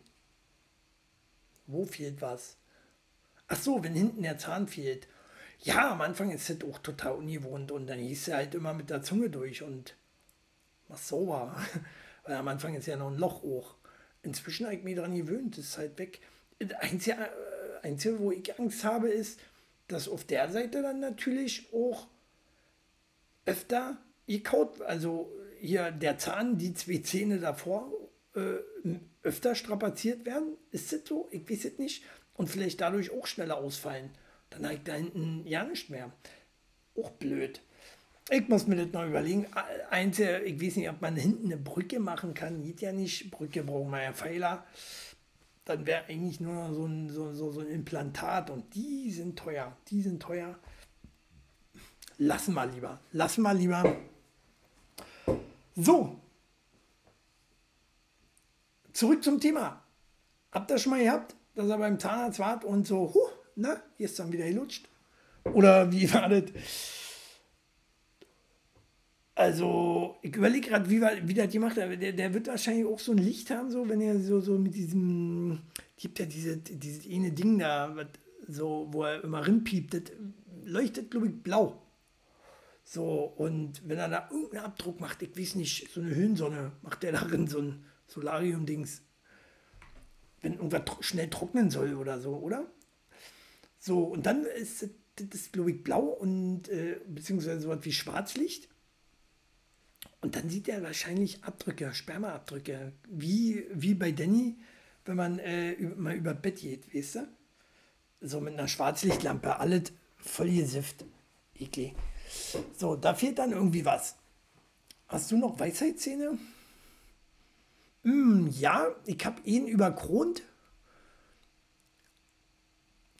Wo fehlt was? Ach so, wenn hinten der Zahn fehlt. Ja, am Anfang ist das auch total ungewohnt und dann hieß er halt immer mit der Zunge durch und was war. Weil am Anfang ist ja noch ein Loch hoch inzwischen habe ich mich daran gewöhnt, das ist halt weg. Einzige, äh, Einzige, wo ich Angst habe, ist, dass auf der Seite dann natürlich auch öfter gekaut, also hier der Zahn, die zwei Zähne davor, äh, öfter strapaziert werden. Ist das so? Ich weiß es nicht. Und vielleicht dadurch auch schneller ausfallen. Dann habe ich da hinten ja nicht mehr. Auch blöd. Ich muss mir das noch überlegen. Einzige, ich weiß nicht, ob man hinten eine Brücke machen kann. Geht ja nicht. Brücke brauchen wir ja Pfeiler. Dann wäre eigentlich nur so ein, so, so, so ein Implantat und die sind teuer. Die sind teuer. Lassen wir lieber. Lassen wir lieber. So. Zurück zum Thema. Habt ihr schon mal gehabt, dass er beim Zahnarzt war und so, huh, na, hier ist dann wieder gelutscht? Oder wie war das? Also, ich überlege gerade, wie, wie das gemacht hat. Der, der wird wahrscheinlich auch so ein Licht haben, so, wenn er so, so mit diesem. Gibt ja diese, dieses eine Ding da, so, wo er immer rinpiept, das leuchtet, glaube ich, blau. So, und wenn er da irgendeinen Abdruck macht, ich weiß nicht, so eine Höhensonne, macht der darin so ein Solarium-Dings. Wenn irgendwas schnell trocknen soll oder so, oder? So, und dann ist das, glaube ich, blau und äh, beziehungsweise so was wie Schwarzlicht. Und dann sieht er wahrscheinlich Abdrücke, Spermaabdrücke, wie, wie bei Danny, wenn man äh, mal über Bett geht, weißt du? So mit einer Schwarzlichtlampe, alles voll gesifft. Eklig. So, da fehlt dann irgendwie was. Hast du noch Weisheitszähne? Mm, ja, ich habe ihn überkront.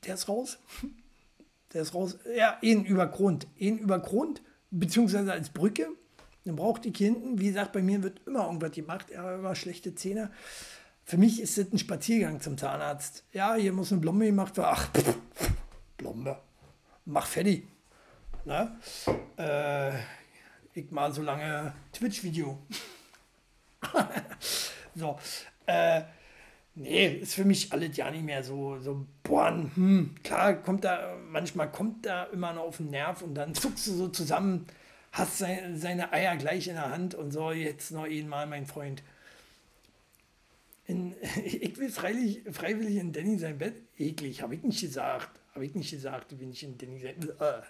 Der ist raus. Der ist raus. Ja, ihn überkront. Ihn überkront, beziehungsweise als Brücke. Dann braucht die hinten, wie gesagt, bei mir wird immer irgendwas gemacht, er hat immer schlechte Zähne. Für mich ist das ein Spaziergang zum Zahnarzt. Ja, hier muss eine Blombe gemacht werden. Ach, pff, Blombe. Mach fertig. Na? Äh, ich mal so lange Twitch-Video. so. Äh, nee, ist für mich alles ja nicht mehr so, so bohren. Hm, klar, kommt da, manchmal kommt da immer noch auf den Nerv und dann zuckst du so zusammen hast seine, seine Eier gleich in der Hand und so, jetzt noch einmal, mein Freund. In, ich will freilich, freiwillig in Danny sein Bett. Eklig, habe ich nicht gesagt. Habe ich nicht gesagt, will ich in Danny sein Bett.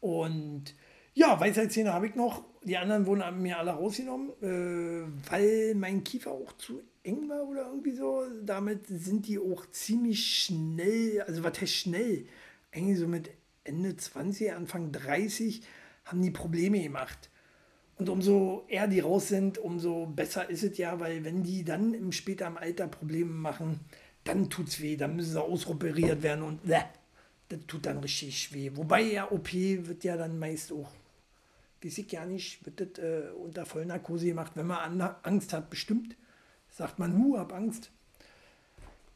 Und ja, Weisheitszähne habe ich noch. Die anderen wurden mir alle rausgenommen, äh, weil mein Kiefer auch zu eng war oder irgendwie so. Damit sind die auch ziemlich schnell, also was heißt schnell? Eigentlich so mit Ende 20, Anfang 30 haben die Probleme gemacht. Und umso eher die raus sind, umso besser ist es ja, weil wenn die dann im späteren Alter Probleme machen, dann tut es weh, dann müssen sie ausoperiert werden und äh, das tut dann richtig weh. Wobei ja OP wird ja dann meist auch, weiß ich ja nicht, wird das äh, unter Vollnarkose gemacht, wenn man Angst hat, bestimmt. Sagt man, hu, hab Angst.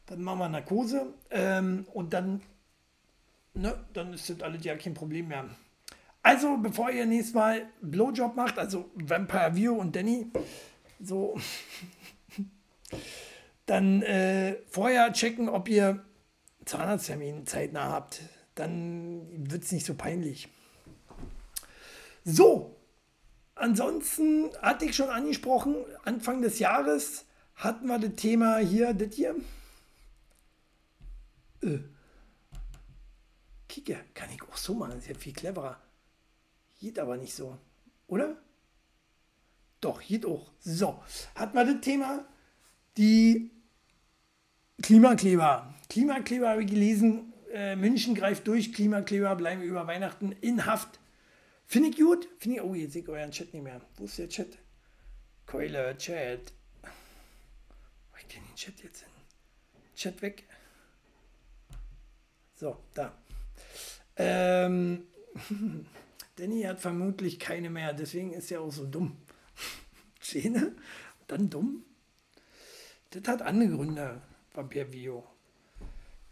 dann machen wir Narkose ähm, und dann, ne, dann ist das alles ja kein Problem mehr. Also, bevor ihr nächstes Mal Blowjob macht, also Vampire View und Danny, so, dann äh, vorher checken, ob ihr Zahnarzttermin zeitnah habt. Dann wird es nicht so peinlich. So, ansonsten hatte ich schon angesprochen, Anfang des Jahres hatten wir das Thema hier, das hier. Äh. Kicke, kann ich auch so machen, das ist ja viel cleverer. Geht aber nicht so, oder? Doch, geht auch. So, hatten wir das Thema, die Klimakleber. Klimakleber habe ich gelesen, äh, München greift durch, Klimakleber bleiben über Weihnachten in Haft. Finde ich gut. Finde ich, oh, jetzt sehe ich euren Chat nicht mehr. Wo ist der Chat? Keule, Chat. Wo ich denn den Chat jetzt hin? Chat weg. So, da. Ähm, Danny hat vermutlich keine mehr, deswegen ist er auch so dumm. Zähne? Dann dumm? Das hat andere Gründe, Vampir Vio.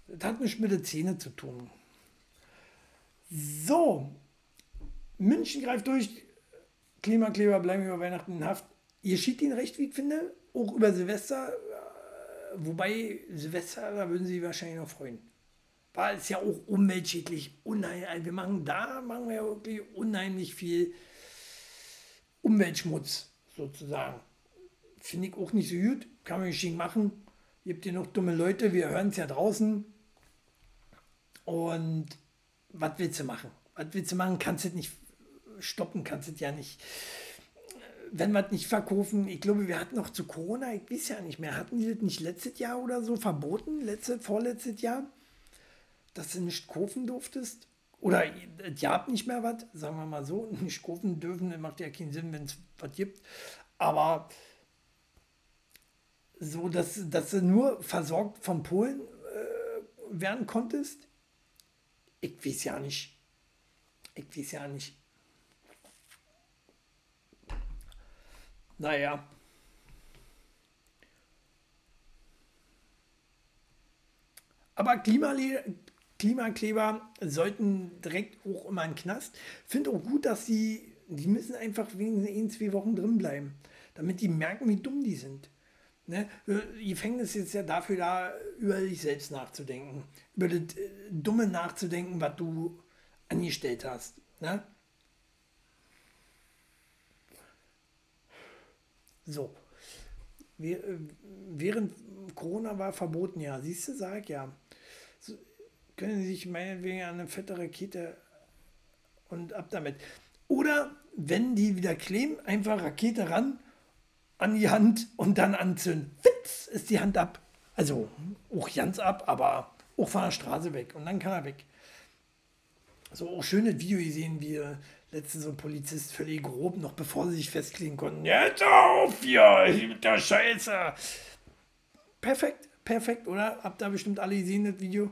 Das hat nichts mit den Zähnen zu tun. So, München greift durch. Klimakleber bleiben über Weihnachten in Haft. Ihr schiebt ihn recht, wie ich finde. Auch über Silvester. Äh, wobei Silvester, da würden sie wahrscheinlich noch freuen. War es ja auch umweltschädlich. Unheimlich. Also wir machen da machen wir ja wirklich unheimlich viel Umweltschmutz sozusagen. Finde ich auch nicht so gut. Kann man nicht machen. Ihr habt hier noch dumme Leute. Wir hören es ja draußen. Und was willst du machen? Was willst du machen? Kannst du nicht stoppen kannst du ja nicht. Wenn wir es nicht verkaufen, ich glaube, wir hatten noch zu Corona, ich weiß ja nicht mehr, hatten die das nicht letztes Jahr oder so verboten, letzte, vorletztes Jahr, dass du nicht kaufen durftest? Oder ihr habt nicht mehr was, sagen wir mal so, nicht kaufen dürfen, macht ja keinen Sinn, wenn es was gibt. Aber so, dass, dass du nur versorgt von Polen äh, werden konntest, ich weiß ja nicht. Ich weiß ja nicht. Naja. Aber Klimale Klimakleber sollten direkt hoch immer in den Knast. Finde auch gut, dass sie, die müssen einfach wenigstens ein, zwei Wochen drin bleiben, damit die merken, wie dumm die sind. Ne? Gefängnis ist ja dafür da, über dich selbst nachzudenken, über das äh, Dumme nachzudenken, was du angestellt hast. Ne? So. Äh, während Corona war verboten, ja. Siehst du, sag ja. So, können Sie sich meinetwegen an eine fette Rakete und ab damit. Oder wenn die wieder kleben, einfach Rakete ran an die Hand und dann anzünden. Witz ist die Hand ab. Also auch ganz ab, aber auch von der Straße weg. Und dann kann er weg. So auch schönes Video gesehen, wie letztens so ein Polizist völlig grob, noch bevor sie sich festlegen konnten. Jetzt auf hier mit der Scheiße. Perfekt, perfekt, oder? Habt da bestimmt alle gesehen, das Video.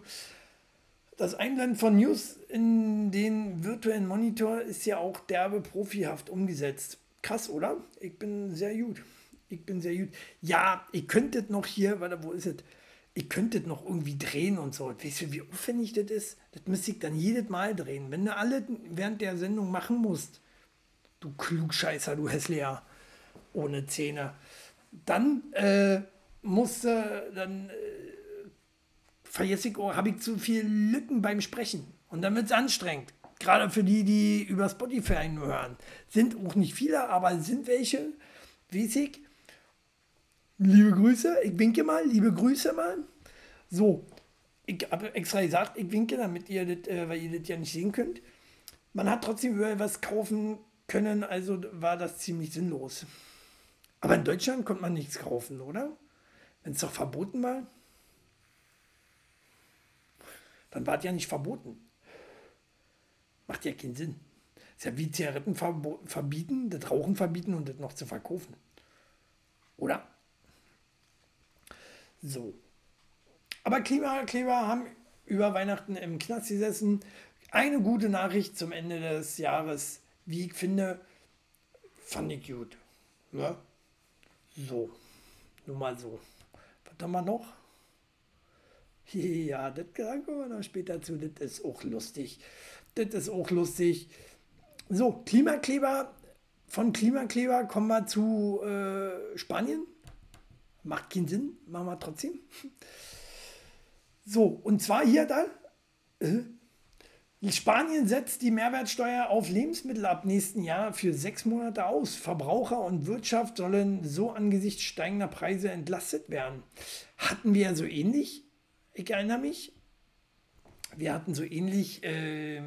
Das Einblenden von News in den virtuellen Monitor ist ja auch derbe profihaft umgesetzt. Krass, oder? Ich bin sehr gut. Ich bin sehr gut. Ja, ihr könntet noch hier, warte, wo ist es? Ihr könntet noch irgendwie drehen und so. Weißt du, wie aufwendig das ist? Das müsste ich dann jedes Mal drehen. Wenn du alle während der Sendung machen musst, du Klugscheißer, du Hässlicher, ohne Zähne, dann äh, musste, dann äh, vergesse ich, oh, habe ich zu viele Lücken beim Sprechen. Und dann wird es anstrengend. Gerade für die, die über Spotify nur hören. Sind auch nicht viele, aber sind welche, weiß ich. Liebe Grüße, ich winke mal, liebe Grüße mal. So, ich habe extra gesagt, ich winke, damit ihr das, äh, weil ihr das ja nicht sehen könnt. Man hat trotzdem überall was kaufen können, also war das ziemlich sinnlos. Aber in Deutschland konnte man nichts kaufen, oder? Wenn es doch verboten war, dann war es ja nicht verboten. Macht ja keinen Sinn. Ist ja wie Zigaretten verbieten, das Rauchen verbieten und das noch zu verkaufen. Oder? So. Aber Klimakleber haben über Weihnachten im Knast gesessen. Eine gute Nachricht zum Ende des Jahres, wie ich finde, fand ich gut. Ja? So, nur mal so. Was haben wir noch? Ja, das kommen wir noch später zu. Das ist auch lustig. Das ist auch lustig. So, Klimakleber. Von Klimakleber kommen wir zu äh, Spanien. Macht keinen Sinn, machen wir trotzdem. So, und zwar hier da. Äh, Spanien setzt die Mehrwertsteuer auf Lebensmittel ab nächsten Jahr für sechs Monate aus. Verbraucher und Wirtschaft sollen so angesichts steigender Preise entlastet werden. Hatten wir ja so ähnlich, ich erinnere mich, wir hatten so ähnlich äh,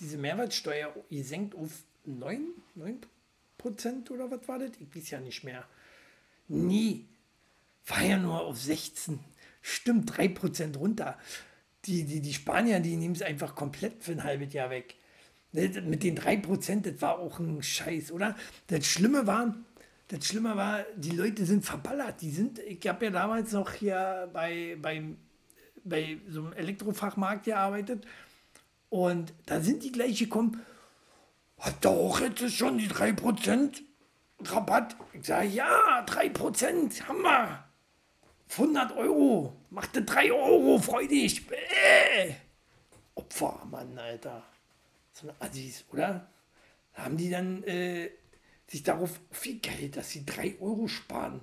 diese Mehrwertsteuer gesenkt auf 9, 9 Prozent oder was war das? Ich weiß ja nicht mehr. Nie. War ja nur auf 16. Stimmt, 3 Prozent runter die, die, die Spanier, die nehmen es einfach komplett für ein halbes Jahr weg. Ne, mit den 3%, das war auch ein Scheiß, oder? Das Schlimme war, das Schlimme war, die Leute sind verballert. Die sind, ich habe ja damals noch hier bei, bei, bei so einem Elektrofachmarkt gearbeitet und da sind die gleich gekommen, hat doch auch jetzt schon die 3% Rabatt? Ich sage, ja, 3%, haben wir. 100 Euro. Machte 3 Euro, freu dich. Äh. Opfer, Mann, Alter. So eine Assis, oder? Da haben die dann äh, sich darauf viel Geld, dass sie 3 Euro sparen.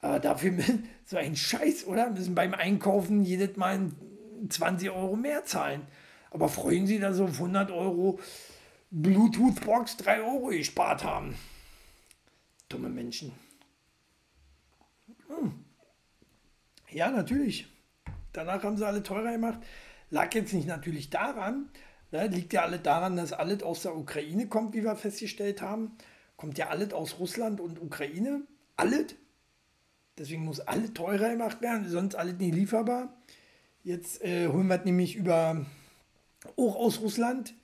Aber dafür so ein Scheiß, oder? Müssen beim Einkaufen jedes Mal 20 Euro mehr zahlen. Aber freuen Sie, dass Sie auf 100 Euro Bluetooth-Box 3 Euro gespart haben. Dumme Menschen. Hm. Ja, natürlich. Danach haben sie alle teurer gemacht. Lag jetzt nicht natürlich daran, ne, liegt ja alle daran, dass alles aus der Ukraine kommt, wie wir festgestellt haben. Kommt ja alles aus Russland und Ukraine. Alles. Deswegen muss alles teurer gemacht werden, sonst alles nicht lieferbar. Jetzt äh, holen wir es nämlich über, auch aus Russland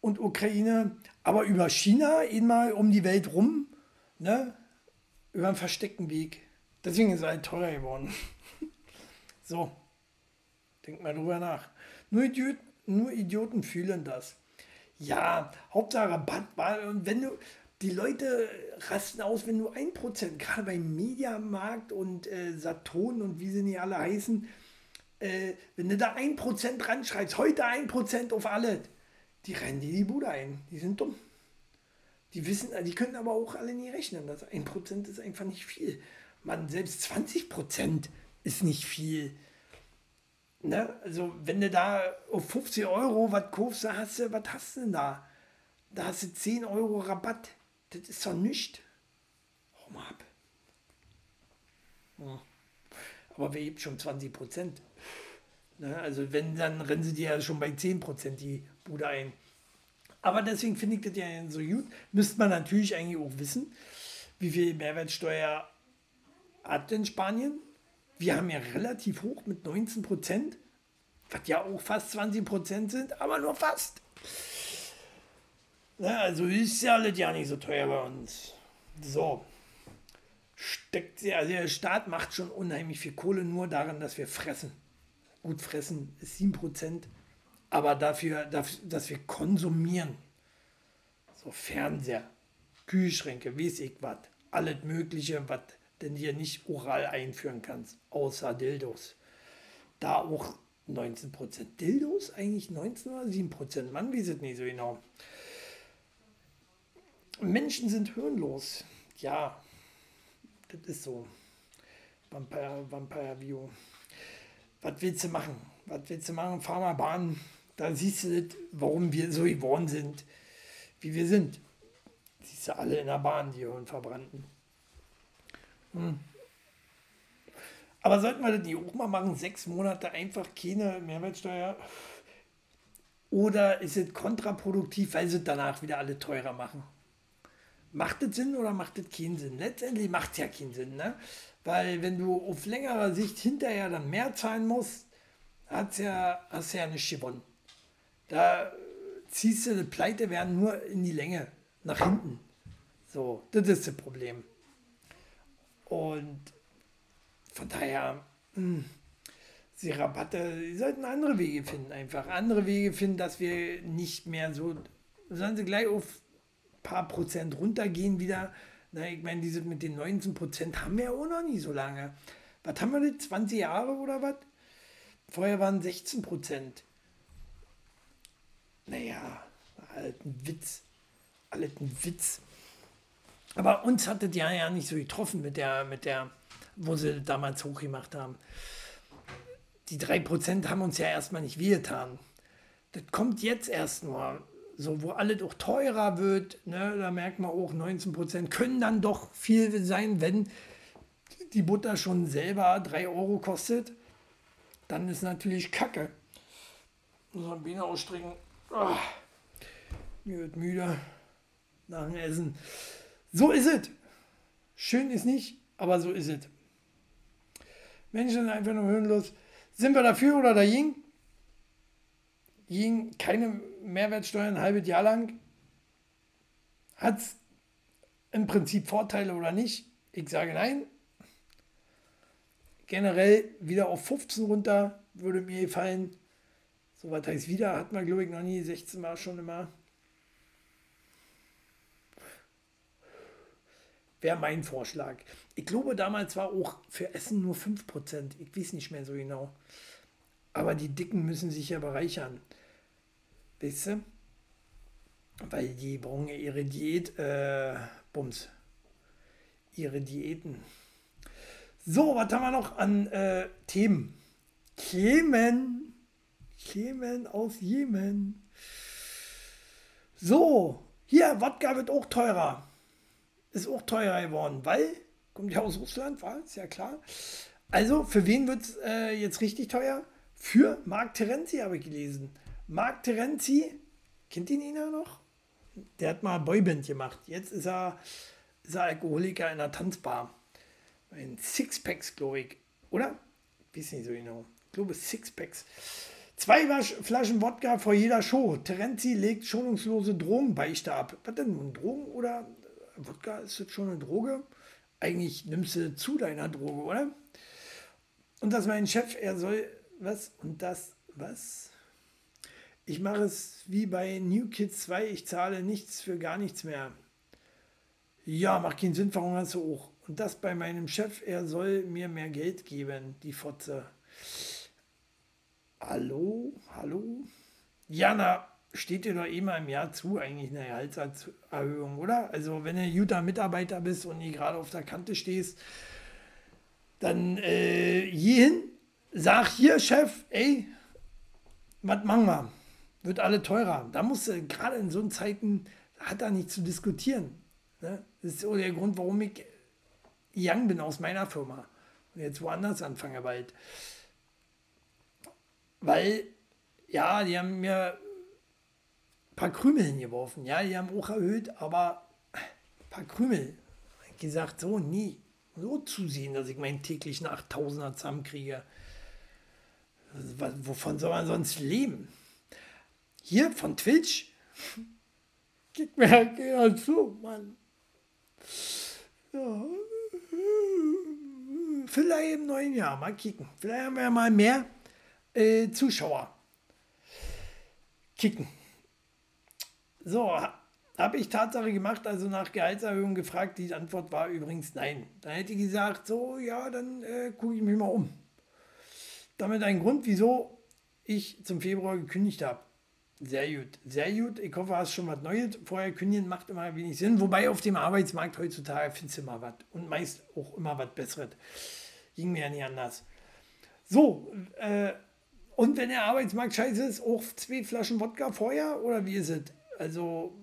und Ukraine, aber über China, einmal um die Welt rum, ne? über einen versteckten Weg. Deswegen ist es halt teurer geworden. So, denk mal drüber nach. Nur Idioten, nur Idioten fühlen das. Ja, Hauptsache Rabatt, und wenn du, die Leute rasten aus, wenn du 1%, gerade beim Mediamarkt und äh, Saturn und wie sie nicht alle heißen, äh, wenn du da 1% dran schreibst, heute 1% auf alle, die rennen dir die Bude ein. Die sind dumm. Die wissen, die können aber auch alle nie rechnen. Das 1% ist einfach nicht viel. Man, selbst 20% ist nicht viel. Ne? Also, wenn du da auf 50 Euro was kaufst, hast du, was hast du denn da? Da hast du 10 Euro Rabatt. Das ist doch nichts. Hau mal ab. Ja. Aber wer gibt schon 20 Prozent? Ne? Also, wenn, dann rennen sie dir ja schon bei 10 Prozent die Bude ein. Aber deswegen finde ich das ja so gut. Müsste man natürlich eigentlich auch wissen, wie viel Mehrwertsteuer hat denn Spanien? Wir haben ja relativ hoch mit 19 Prozent, was ja auch fast 20 Prozent sind, aber nur fast. Na, also ist ja alles ja nicht so teuer bei uns. So. Steckt sie, also der Staat macht schon unheimlich viel Kohle nur daran, dass wir fressen. Gut, fressen ist 7 Prozent, aber dafür, dafür, dass wir konsumieren. So Fernseher, Kühlschränke, weiß ich was, alles Mögliche, was denn hier nicht oral einführen kannst, außer Dildos. Da auch 19%. Dildos eigentlich 19 oder 7%? Man weiß es nicht so genau. Menschen sind hirnlos. Ja, das ist so. Vampire, Vampire View. Was willst du machen? Was willst du machen? Fahr mal Bahn. Da siehst du das, warum wir so geworden sind, wie wir sind. Siehst du alle in der Bahn, die Hirnverbrannten. Hm. Aber sollten wir das nicht auch mal machen? Sechs Monate einfach keine Mehrwertsteuer? Oder ist es kontraproduktiv, weil sie danach wieder alle teurer machen? Macht das Sinn oder macht das keinen Sinn? Letztendlich macht es ja keinen Sinn, ne? Weil wenn du auf längerer Sicht hinterher dann mehr zahlen musst, hat's ja, hast du ja nicht gewonnen. Da ziehst du eine Pleite werden nur in die Länge, nach hinten. So, das ist das Problem. Und von daher, mh, hm, die Rabatte, die sollten andere Wege finden, einfach andere Wege finden, dass wir nicht mehr so, sollen sie gleich auf ein paar Prozent runtergehen wieder. Na, ich meine, diese mit den 19 Prozent haben wir ja auch noch nie so lange. Was haben wir denn, 20 Jahre oder was? Vorher waren 16 Prozent. Naja, halt ein Witz. Alles ein Witz. Aber uns hatte die ja nicht so getroffen mit der, mit der, wo sie damals hochgemacht haben. Die 3% haben uns ja erstmal nicht wehgetan. Das kommt jetzt erst nur, so wo alles auch teurer wird. Ne, da merkt man auch, 19% können dann doch viel sein, wenn die Butter schon selber 3 Euro kostet. Dann ist natürlich Kacke. Muss man Beine ausstrecken. Oh, mir wird müde nach dem Essen. So ist es. Schön ist nicht, aber so ist es. Menschen sind einfach nur hirnlos. Sind wir dafür oder dagegen? Gegen keine Mehrwertsteuer ein halbes Jahr lang. Hat es im Prinzip Vorteile oder nicht? Ich sage nein. Generell wieder auf 15 runter würde mir gefallen. So was heißt wieder, hat man glaube ich noch nie 16 Mal schon immer. Wäre mein Vorschlag. Ich glaube, damals war auch für Essen nur 5%. Ich weiß nicht mehr so genau. Aber die Dicken müssen sich ja bereichern. Weißt du? Weil die brauchen ja ihre Diät, äh, Bums. Ihre Diäten. So, was haben wir noch an äh, Themen? Themen. Themen aus Jemen. So, hier, Wodka wird auch teurer ist auch teurer geworden, weil, kommt ja aus Russland, war, ist ja klar. Also, für wen wird es äh, jetzt richtig teuer? Für Marc Terenzi habe ich gelesen. Marc Terenzi, kennt ihn ihn noch? Der hat mal Boyband gemacht. Jetzt ist er, ist er Alkoholiker in einer Tanzbar. Ein Sixpacks, glaube ich. Oder? Ich weiß nicht so genau. Ich glaube Sixpacks. Zwei Flaschen Wodka vor jeder Show. Terenzi legt schonungslose Drogenbeichte ab. Was denn? Drogen oder Wodka ist jetzt schon eine Droge. Eigentlich nimmst du zu deiner Droge, oder? Und dass mein Chef, er soll, was? Und das, was? Ich mache es wie bei New Kids 2, ich zahle nichts für gar nichts mehr. Ja, macht keinen Sinn, warum hast du auch? Und das bei meinem Chef, er soll mir mehr Geld geben, die Fotze. Hallo, hallo? Jana, steht dir doch immer im Jahr zu, eigentlich eine Gehaltserhöhung, oder? Also, wenn du guter Mitarbeiter bist und nie gerade auf der Kante stehst, dann äh, hin, sag hier, Chef, ey, was machen wir? Wird alle teurer. Da musst du gerade in so Zeiten, hat da nichts zu diskutieren. Ne? Das ist so der Grund, warum ich young bin aus meiner Firma und jetzt woanders anfange bald. Weil, ja, die haben mir paar Krümel hingeworfen. Ja, die haben auch erhöht, aber ein paar Krümel. Ich gesagt, so nie. So zusehen, dass ich meinen täglichen 8000er zusammenkriege. Wovon soll man sonst leben? Hier von Twitch? Gib mir ja zu, Mann. Ja. Vielleicht im neuen Jahr, mal kicken. Vielleicht haben wir mal mehr äh, Zuschauer. Kicken. So, habe ich Tatsache gemacht, also nach Gehaltserhöhung gefragt. Die Antwort war übrigens nein. Dann hätte ich gesagt, so, ja, dann äh, gucke ich mich mal um. Damit ein Grund, wieso ich zum Februar gekündigt habe. Sehr gut, sehr gut. Ich hoffe, hast schon was Neues. Vorher kündigen macht immer wenig Sinn. Wobei auf dem Arbeitsmarkt heutzutage findest du immer was. Und meist auch immer was Besseres. Ging mir ja nicht anders. So, äh, und wenn der Arbeitsmarkt scheiße ist, auch zwei Flaschen Wodka vorher? Oder wie ist es? Also,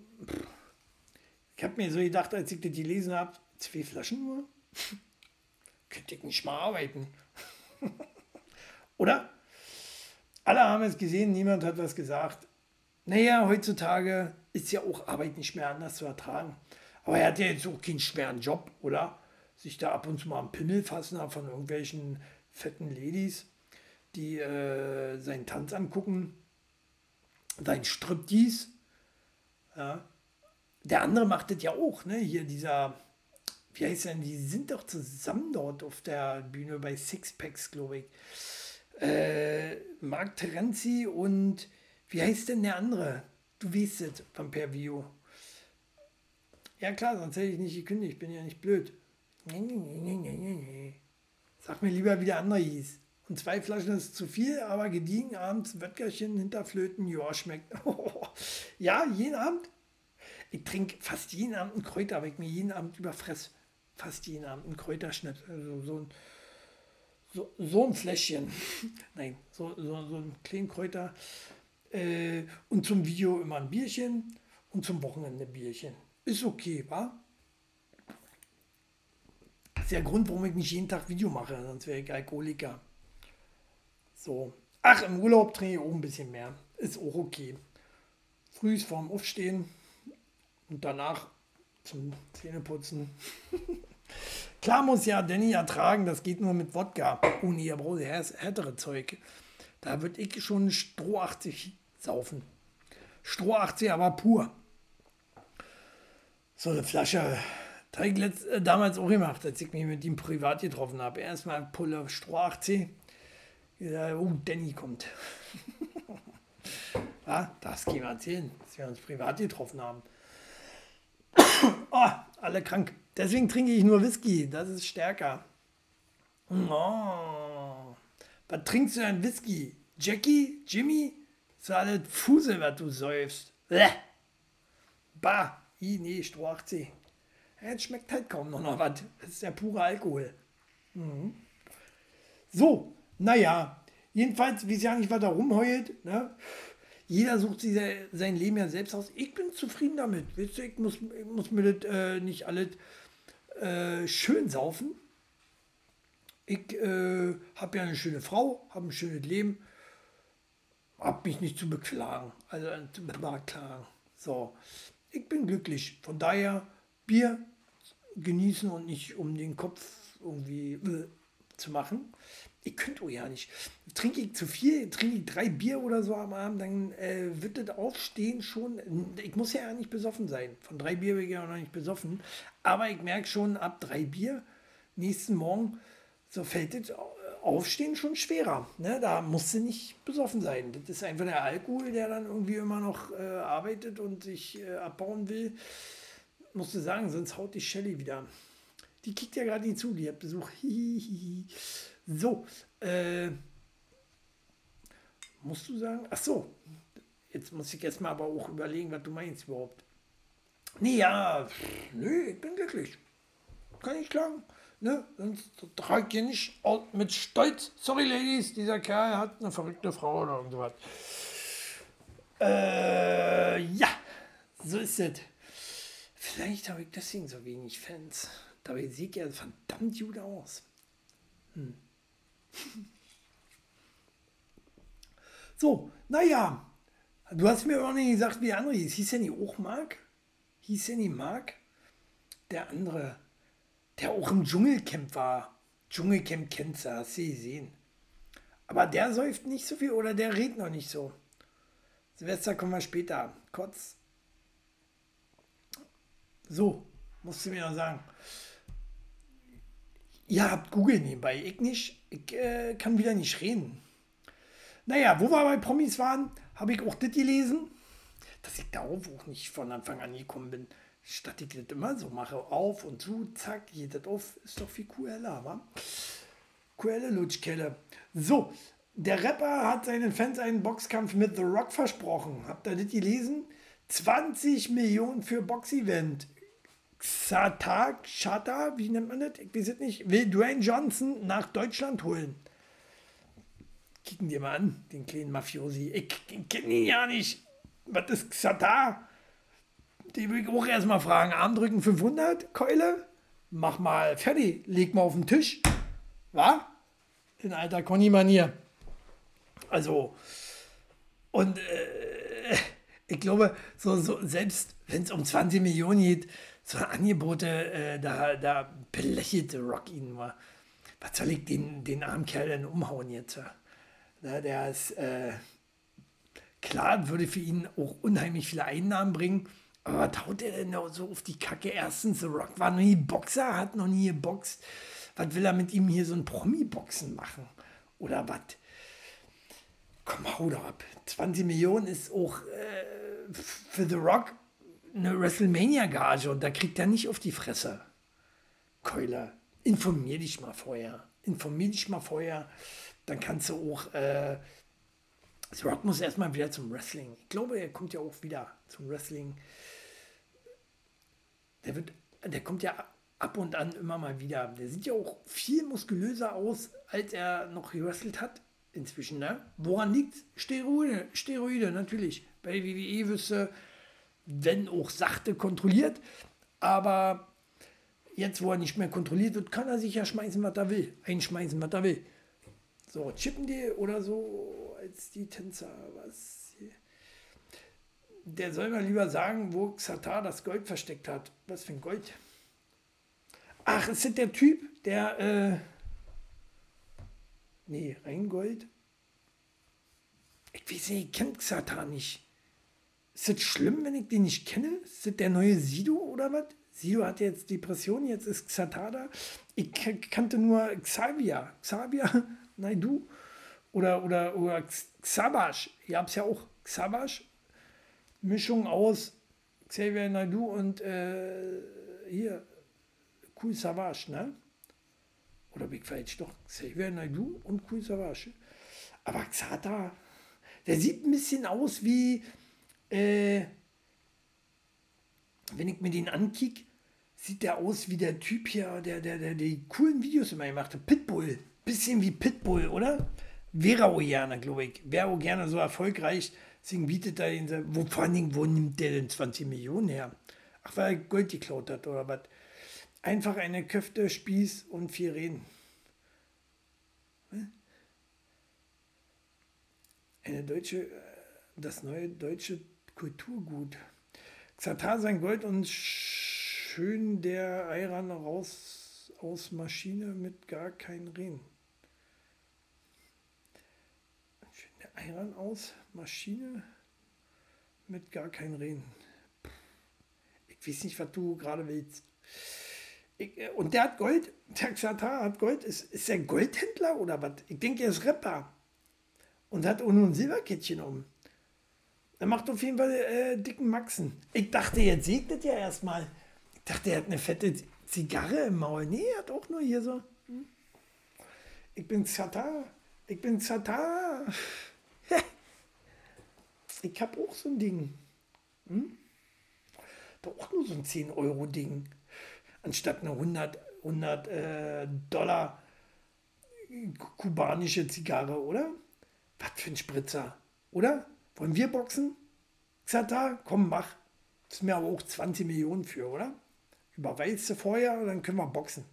ich habe mir so gedacht, als ich das gelesen habe, zwei Flaschen nur? Könnte ich nicht mal arbeiten. Oder? Alle haben es gesehen, niemand hat was gesagt. Naja, heutzutage ist ja auch Arbeit nicht mehr anders zu ertragen. Aber er hat ja jetzt auch keinen schweren Job, oder? Sich da ab und zu mal am Pimmel fassen von irgendwelchen fetten Ladies, die äh, seinen Tanz angucken, sein Striptease. Ja. Der andere macht das ja auch, ne? Hier dieser, wie heißt denn, die sind doch zusammen dort auf der Bühne bei Sixpacks, glaube ich. Äh, Marc Terenzi und wie heißt denn der andere? Du weißt es, Vampir Vio. Ja klar, sonst hätte ich nicht gekündigt, ich bin ja nicht blöd. Sag mir lieber, wie der andere hieß. Und zwei Flaschen ist zu viel, aber gediegen abends Wöttgerchen, Hinterflöten, ja, schmeckt. ja, jeden Abend. Ich trinke fast jeden Abend einen Kräuter, weil ich mir jeden Abend überfress. Fast jeden Abend einen Kräuterschnitt. Also so ein, so, so ein Fläschchen. Nein, so, so, so ein kleinen Kräuter. Äh, und zum Video immer ein Bierchen und zum Wochenende ein Bierchen. Ist okay, wa? Das ist der Grund, warum ich nicht jeden Tag Video mache, sonst wäre ich Alkoholiker. So. Ach, im Urlaub trinke ich auch ein bisschen mehr. Ist auch okay. Früh vorm Aufstehen und danach zum Zähneputzen. Klar muss ja Danny ertragen, das geht nur mit Wodka. Ohne ihr braucht härtere Zeug. Da würde ich schon Stroh 80 saufen. Stroh 80, aber pur. So eine Flasche. Habe ich äh, damals auch gemacht, als ich mich mit ihm privat getroffen habe. Erstmal Pulle Stroh 80 ja, oh, Danny kommt. ja, das gehen wir erzählen, dass wir uns privat getroffen haben. oh, alle krank. Deswegen trinke ich nur Whisky, das ist stärker. Oh. Was trinkst du denn Whisky? Jackie? Jimmy? Das ist alles Fusel, was du säufst. Bäh. Bah, I, nee, Stroh 80. Jetzt schmeckt halt kaum noch, noch was. Das ist ja pure Alkohol. Mhm. So, naja, jedenfalls, wie es ja nicht weiter rumheult, ne? jeder sucht sich sein Leben ja selbst aus. Ich bin zufrieden damit. Ich muss, ich muss mir das äh, nicht alles äh, schön saufen. Ich äh, habe ja eine schöne Frau, habe ein schönes Leben, habe mich nicht zu beklagen. Also äh, zu beklagen. So, ich bin glücklich. Von daher Bier genießen und nicht um den Kopf irgendwie äh, zu machen ich könnte auch ja nicht. Trinke ich zu viel, trinke ich drei Bier oder so am Abend, dann äh, wird das Aufstehen schon. Ich muss ja nicht besoffen sein. Von drei Bier bin ich ja noch nicht besoffen. Aber ich merke schon, ab drei Bier, nächsten Morgen, so fällt das Aufstehen schon schwerer. Ne? Da musst du nicht besoffen sein. Das ist einfach der Alkohol, der dann irgendwie immer noch äh, arbeitet und sich äh, abbauen will. Musst du sagen, sonst haut die Shelly wieder. Die kickt ja gerade nicht zu, die hat Besuch. Hihihi. So, äh, musst du sagen? Ach so, jetzt muss ich erstmal aber auch überlegen, was du meinst überhaupt. Nee, ja, nö, ich bin glücklich. Kann ich klagen. Ne? Sonst trage ich nicht mit Stolz. Sorry, Ladies, dieser Kerl hat eine verrückte Frau oder irgendwas. Äh, ja, so ist es. Vielleicht habe ich deswegen so wenig Fans. Dabei sieht er verdammt gut aus. Hm. So, naja, du hast mir auch nicht gesagt, wie der andere hieß. Hieß der nicht auch Mark? Hieß der nicht Mark? Der andere, der auch im Dschungelcamp war. Dschungelcamp kennst hast du gesehen. Aber der säuft nicht so viel oder der redet noch nicht so. Silvester kommen wir später. Kurz. So, musst du mir noch sagen. Ihr habt Google nebenbei, ich nicht. Ich äh, kann wieder nicht reden. Naja, wo wir bei Promis waren, habe ich auch das gelesen, dass ich darauf auch nicht von Anfang an gekommen bin. Statt ich das immer so mache, auf und zu, zack, geht das auf, ist doch viel cooler, wa? Coole Lutschkelle. So, der Rapper hat seinen Fans einen Boxkampf mit The Rock versprochen. Habt ihr das gelesen? 20 Millionen für Boxevent. Xata, Chata, wie nennt man das? Ich weiß es nicht. Will Dwayne Johnson nach Deutschland holen. Kicken dir mal an, den kleinen Mafiosi. Ich, kenne ihn ja nicht. Was ist Xata? Die will ich auch erstmal fragen. Armdrücken 500, Keule? Mach mal fertig. Leg mal auf den Tisch. Wa? In alter Conny-Manier. Also, und äh, ich glaube, so, so selbst wenn es um 20 Millionen geht, so Angebote, äh, da, da belächelte Rock ihn mal. Was soll ich den, den armen Kerl denn umhauen jetzt? Na, der ist, äh, klar, würde für ihn auch unheimlich viele Einnahmen bringen, aber was haut er denn so auf die Kacke? Erstens, The Rock war noch nie Boxer, hat noch nie geboxt. Was will er mit ihm hier so ein Promi-Boxen machen? Oder was? Komm, hau doch ab. 20 Millionen ist auch äh, für The Rock eine WrestleMania-Gage und da kriegt er nicht auf die Fresse. Keuler, informier dich mal vorher. Informier dich mal vorher, dann kannst du auch. Äh, The Rock muss erstmal wieder zum Wrestling. Ich glaube, er kommt ja auch wieder zum Wrestling. Der wird, der kommt ja ab und an immer mal wieder. Der sieht ja auch viel muskulöser aus, als er noch gewrestelt hat inzwischen. Ne? Woran liegt Steroide? Steroide, natürlich. Bei WWE wirst du, wenn auch sachte, kontrolliert. Aber jetzt, wo er nicht mehr kontrolliert wird, kann er sich ja schmeißen, was er will. Einschmeißen, was er will. So, chippen die oder so als die Tänzer. Was? Der soll mal lieber sagen, wo Xatar das Gold versteckt hat. Was für ein Gold? Ach, ist der Typ, der. Äh, nee, Rheingold? Ich weiß nicht, ich kenne Xatar nicht. Ist das schlimm, wenn ich den nicht kenne? Ist das der neue Sido oder was? Sido hat jetzt Depression, jetzt ist Xatar da. Ich kannte nur Xavier. Xavier Naidu oder, oder, oder Xabash. Ihr habt es ja auch. Xabash. Mischung aus Xavier Naidu und äh, hier Cool Savage, ne? Oder bin ich falsch? Doch, Xavier Naidu und Cool Savage. Aber Xata, der sieht ein bisschen aus wie, äh, wenn ich mir den ankicke, sieht der aus wie der Typ hier, der, der, der die coolen Videos immer gemacht hat. Pitbull. Bisschen wie Pitbull, oder? Wäre auch gerne, glaube ich. Wäre auch gerne so erfolgreich. Deswegen bietet er ihn, wo, vor allen Dingen, wo nimmt der denn 20 Millionen her? Ach, weil er Gold geklaut hat oder was? Einfach eine Köfte, Spieß und viel reden. Eine deutsche, das neue deutsche Kulturgut. Xatar sein Gold und schön der Eiran raus aus Maschine mit gar kein Rehen. Schön der Eiran aus Maschine mit gar kein Rehen. Ich weiß nicht, was du gerade willst. Ich, äh, und der hat Gold, der Xatar hat Gold. Ist, ist der Goldhändler oder was? Ich denke, er ist Rapper. Und hat auch nur ein Silberkettchen um. Er macht auf jeden Fall äh, dicken Maxen. Ich dachte, jetzt segnet ja erstmal. Ich dachte, er hat eine fette Zigarre im Maul. Nee, er hat auch nur hier so. Ich bin Xatar. Ich bin Xatar. ich hab auch so ein Ding. Hm? Auch nur so ein 10-Euro-Ding anstatt eine 100, 100 äh, Dollar kubanische Zigarre, oder? Was für ein Spritzer, oder? Wollen wir boxen? Xata, komm, mach. Das ist mir aber auch 20 Millionen für, oder? Überweist du vorher dann können wir boxen.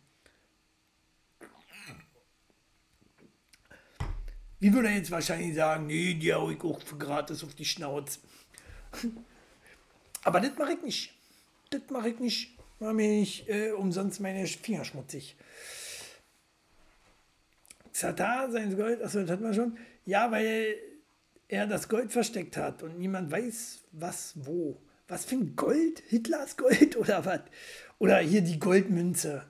Wie würde er jetzt wahrscheinlich sagen, nee, die hau ich auch gratis auf die Schnauze. Aber das mache ich nicht. Das mache ich nicht war mir nicht äh, umsonst meine Finger schmutzig. Xatar, sein Gold, achso, das hat man schon. Ja, weil er das Gold versteckt hat und niemand weiß, was wo. Was für ein Gold? Hitlers Gold oder was? Oder hier die Goldmünze.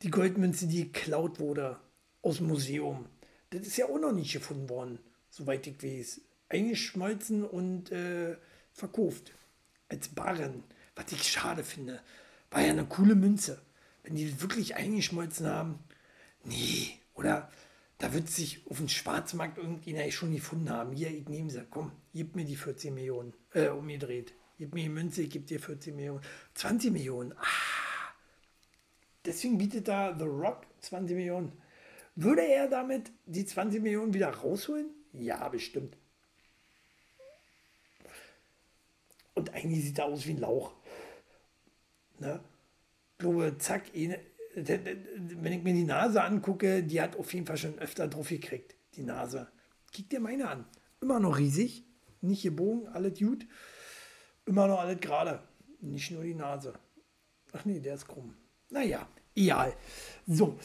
Die Goldmünze, die geklaut wurde aus dem Museum. Das ist ja auch noch nicht gefunden worden, soweit ich weiß. Eingeschmolzen und äh, verkauft. Als Barren. Was ich schade finde. War ja eine coole Münze. Wenn die wirklich eingeschmolzen haben, nee, oder da wird sich auf dem Schwarzmarkt irgendjemand schon gefunden haben. Hier, ich nehme sie, komm, gib mir die 14 Millionen, äh, umgedreht. Gib mir die Münze, ich gebe dir 14 Millionen. 20 Millionen, ah. Deswegen bietet da The Rock 20 Millionen. Würde er damit die 20 Millionen wieder rausholen? Ja, bestimmt. Und eigentlich sieht er aus wie ein Lauch. Ne? glaube, zack, wenn ich mir die Nase angucke, die hat auf jeden Fall schon öfter drauf gekriegt, die Nase. Kick dir meine an. Immer noch riesig, nicht gebogen, alles gut. Immer noch alles gerade, nicht nur die Nase. Ach nee, der ist krumm. Naja, egal. So.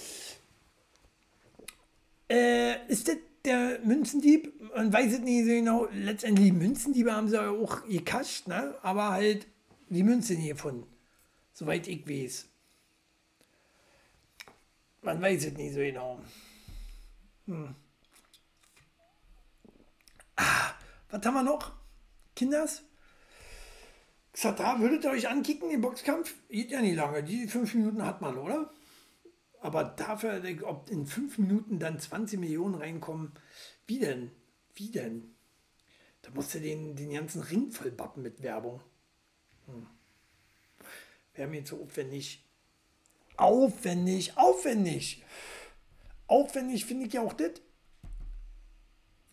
Äh, ist das der Münzendieb? Man weiß es nicht so genau. Letztendlich Münzendiebe haben sie auch gekascht, ne? aber halt die Münze nie gefunden soweit ich weiß. Man weiß es nicht so genau. Hm. Ah, was haben wir noch? Kinders? Xatra, würdet ihr euch ankicken, den Boxkampf? Geht ja nicht lange. Die fünf Minuten hat man, oder? Aber dafür, ob in fünf Minuten dann 20 Millionen reinkommen, wie denn? Wie denn? Da musst du den, den ganzen Ring voll bappen mit Werbung. Hm. Wäre mir zu aufwendig. Aufwendig, aufwendig. Aufwendig finde ich ja auch das.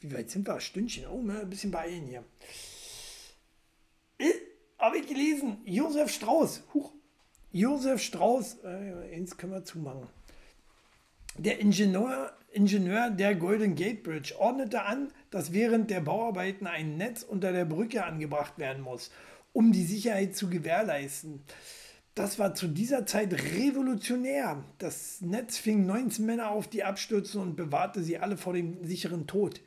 Wie weit sind wir? Stündchen. Oh, ein bisschen beeilen hier. Äh, Habe ich gelesen. Josef Strauß. Huch. Josef Strauß. Äh, eins können wir zumachen. Der Ingenieur, Ingenieur der Golden Gate Bridge ordnete an, dass während der Bauarbeiten ein Netz unter der Brücke angebracht werden muss, um die Sicherheit zu gewährleisten. Das war zu dieser Zeit revolutionär. Das Netz fing 19 Männer auf, die abstürzen und bewahrte sie alle vor dem sicheren Tod.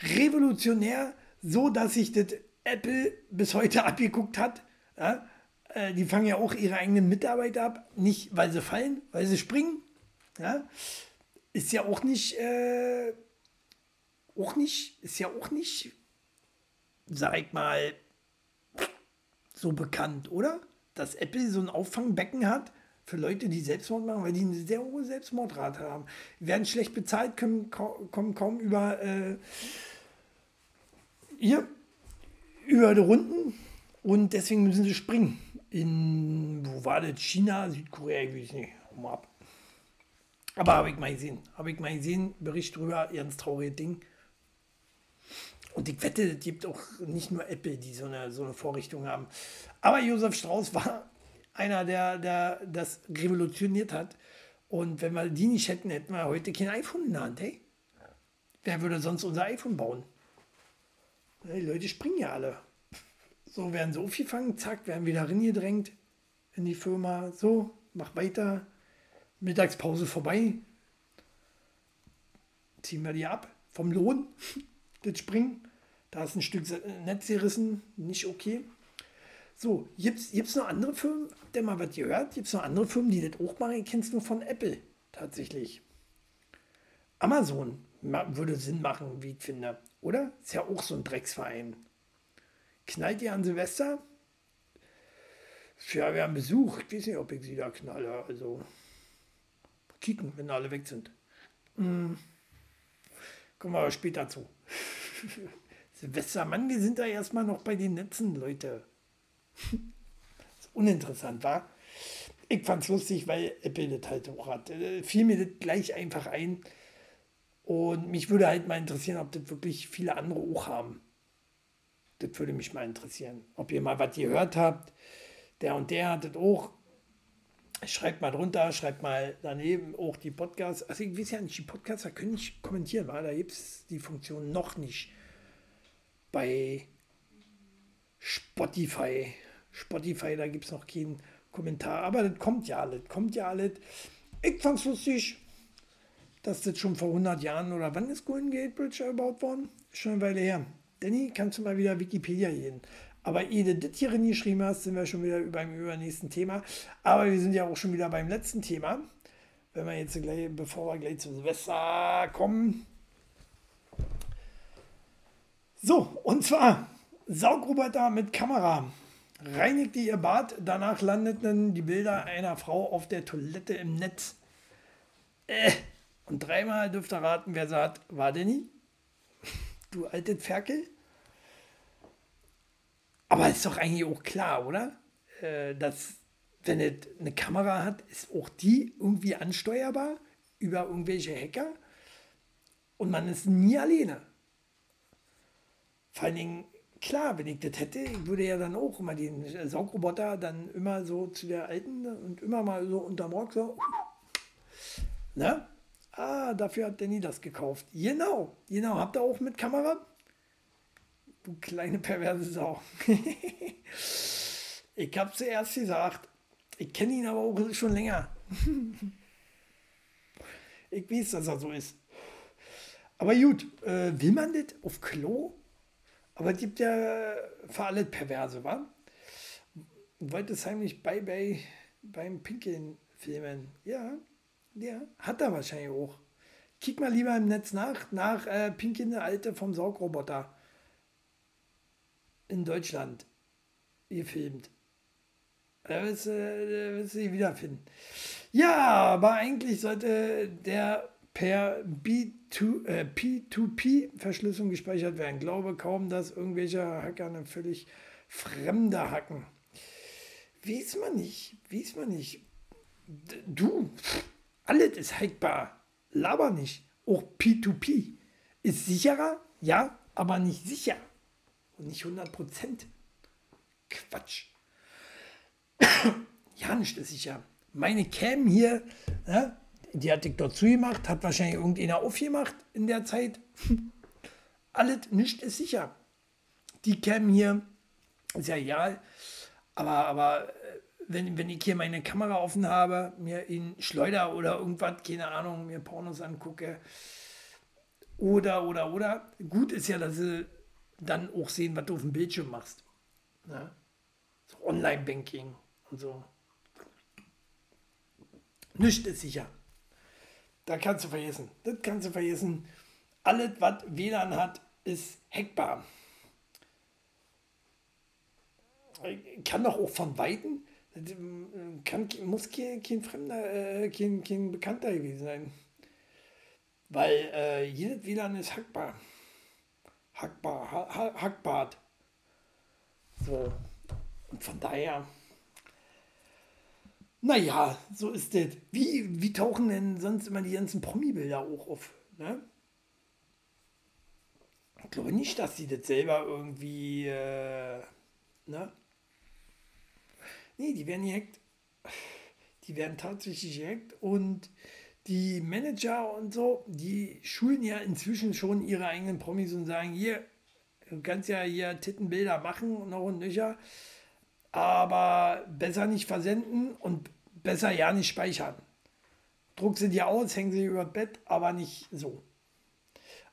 Revolutionär, so dass sich das Apple bis heute abgeguckt hat. Ja, äh, die fangen ja auch ihre eigenen Mitarbeiter ab, nicht weil sie fallen, weil sie springen. Ja, ist ja auch nicht, äh, auch nicht, ist ja auch nicht, sag ich mal, so bekannt, oder? Dass Apple so ein Auffangbecken hat für Leute, die Selbstmord machen, weil die eine sehr hohe Selbstmordrate haben. Werden schlecht bezahlt, können, kommen kaum über äh, hier, über die Runden und deswegen müssen sie springen. In, wo war das? China, Südkorea, ich weiß nicht. Mal ab. Aber habe ich mal gesehen. Habe ich mal gesehen, Bericht drüber, ganz trauriges Ding. Und ich wette, es gibt auch nicht nur Apple, die so eine, so eine Vorrichtung haben. Aber Josef Strauß war einer, der, der das revolutioniert hat. Und wenn wir die nicht hätten, hätten wir heute kein iPhone in der Hand. Hey? Wer würde sonst unser iPhone bauen? Die Leute springen ja alle. So werden sie aufgefangen, zack, werden wieder reingedrängt in die Firma. So, mach weiter. Mittagspause vorbei. Ziehen wir die ab vom Lohn. Das Springen. Da ist ein Stück Netz gerissen. Nicht okay. So, gibt es noch andere Firmen? Ihr mal was gehört? Gibt es noch andere Firmen, die das auch machen? Ich kenne es nur von Apple tatsächlich. Amazon würde Sinn machen, wie ich finde. Oder? Ist ja auch so ein Drecksverein. Knallt ihr an Silvester? Ja, wir haben Besuch. Ich weiß nicht, ob ich sie da knalle. Also, kicken, wenn alle weg sind. Hm. Kommen wir aber später zu. Silvester, Mann, wir sind da erstmal noch bei den Netzen, Leute. uninteressant, war. Ich fand es lustig, weil Apple das halt auch hat. Äh, fiel mir das gleich einfach ein. Und mich würde halt mal interessieren, ob das wirklich viele andere auch haben. Das würde mich mal interessieren. Ob ihr mal was gehört habt. Der und der hat das auch. Schreibt mal drunter, schreibt mal daneben auch die Podcasts. Also ich weiß ja nicht, die Podcasts, da können ich kommentieren, weil da gibt es die Funktion noch nicht. Bei Spotify. Spotify, da gibt es noch keinen Kommentar. Aber das kommt ja alles, kommt ja alles. Ich fand's lustig, dass das schon vor 100 Jahren oder wann ist Golden Gate Bridge erbaut worden? Schon eine Weile her. Danny, kannst du mal wieder Wikipedia gehen. Aber ehe du das hier geschrieben hast, sind wir schon wieder beim übernächsten Thema. Aber wir sind ja auch schon wieder beim letzten Thema. Wenn wir jetzt gleich, bevor wir gleich zu Silvester kommen. So, und zwar Saugroboter mit Kamera. Reinigte ihr Bad, danach landeten die Bilder einer Frau auf der Toilette im Netz. Äh, und dreimal dürft ihr raten, wer hat. War Danny? Du alte Ferkel? Aber ist doch eigentlich auch klar, oder? Äh, dass, wenn es eine Kamera hat, ist auch die irgendwie ansteuerbar über irgendwelche Hacker. Und man ist nie alleine. Vor allen Dingen, klar, wenn ich das hätte, ich würde ja dann auch immer den Saugroboter dann immer so zu der alten und immer mal so unterm Rock so. Ne? Ah, dafür hat Danny das gekauft. Genau, genau. Habt ihr auch mit Kamera? Du kleine perverse Sau. ich habe zuerst gesagt. Ich kenne ihn aber auch schon länger. ich weiß, dass er so ist. Aber gut, äh, will man das auf Klo? Aber es gibt ja für alle Perverse, wa? Wollte es heimlich bei, bei beim Pinkeln filmen. Ja, ja, hat er wahrscheinlich auch. Kick mal lieber im Netz nach, nach äh, Pinkelnde Alte vom Saugroboter in Deutschland gefilmt. Da wirst, äh, wirst du sie wiederfinden. Ja, aber eigentlich sollte der per B2, äh, P2P-Verschlüsselung gespeichert werden. Glaube kaum, dass irgendwelche Hacker eine völlig fremde hacken. Weiß man nicht, weiß man nicht. Du, alles ist hackbar. Laber nicht. Auch P2P ist sicherer, ja, aber nicht sicher. Und nicht 100% Quatsch. ja, nicht ist sicher. Meine Cam hier, ne, die hat ich dort zugemacht, hat wahrscheinlich irgendeiner aufgemacht in der Zeit. Alles nicht ist sicher. Die Cam hier ist ja egal, aber, aber äh, wenn, wenn ich hier meine Kamera offen habe, mir in Schleuder oder irgendwas, keine Ahnung, mir Pornos angucke, oder, oder, oder, gut ist ja, dass sie dann auch sehen, was du auf dem Bildschirm machst. Ne? So Online-Banking und so. Nichts ist sicher. Da kannst du vergessen. Das kannst du vergessen. Alles, was WLAN hat, ist hackbar. Kann doch auch von Weitem, kann, muss kein, kein Fremder, äh, kein, kein Bekannter gewesen sein. Weil äh, jedes WLAN ist hackbar. Hackbar, ha, ha, hackbar. So. Und von daher naja, so ist das. Wie, wie tauchen denn sonst immer die ganzen Promi-Bilder auch auf? Ne? Ich glaube nicht, dass sie das selber irgendwie. Äh, ne? Nee, die werden gehackt. Die werden tatsächlich gehackt und die Manager und so, die schulen ja inzwischen schon ihre eigenen Promis und sagen: Hier, du kannst ja hier Tittenbilder machen, noch und nöcher aber besser nicht versenden und besser ja nicht speichern. Druck sie dir aus, hängen sie über Bett, aber nicht so.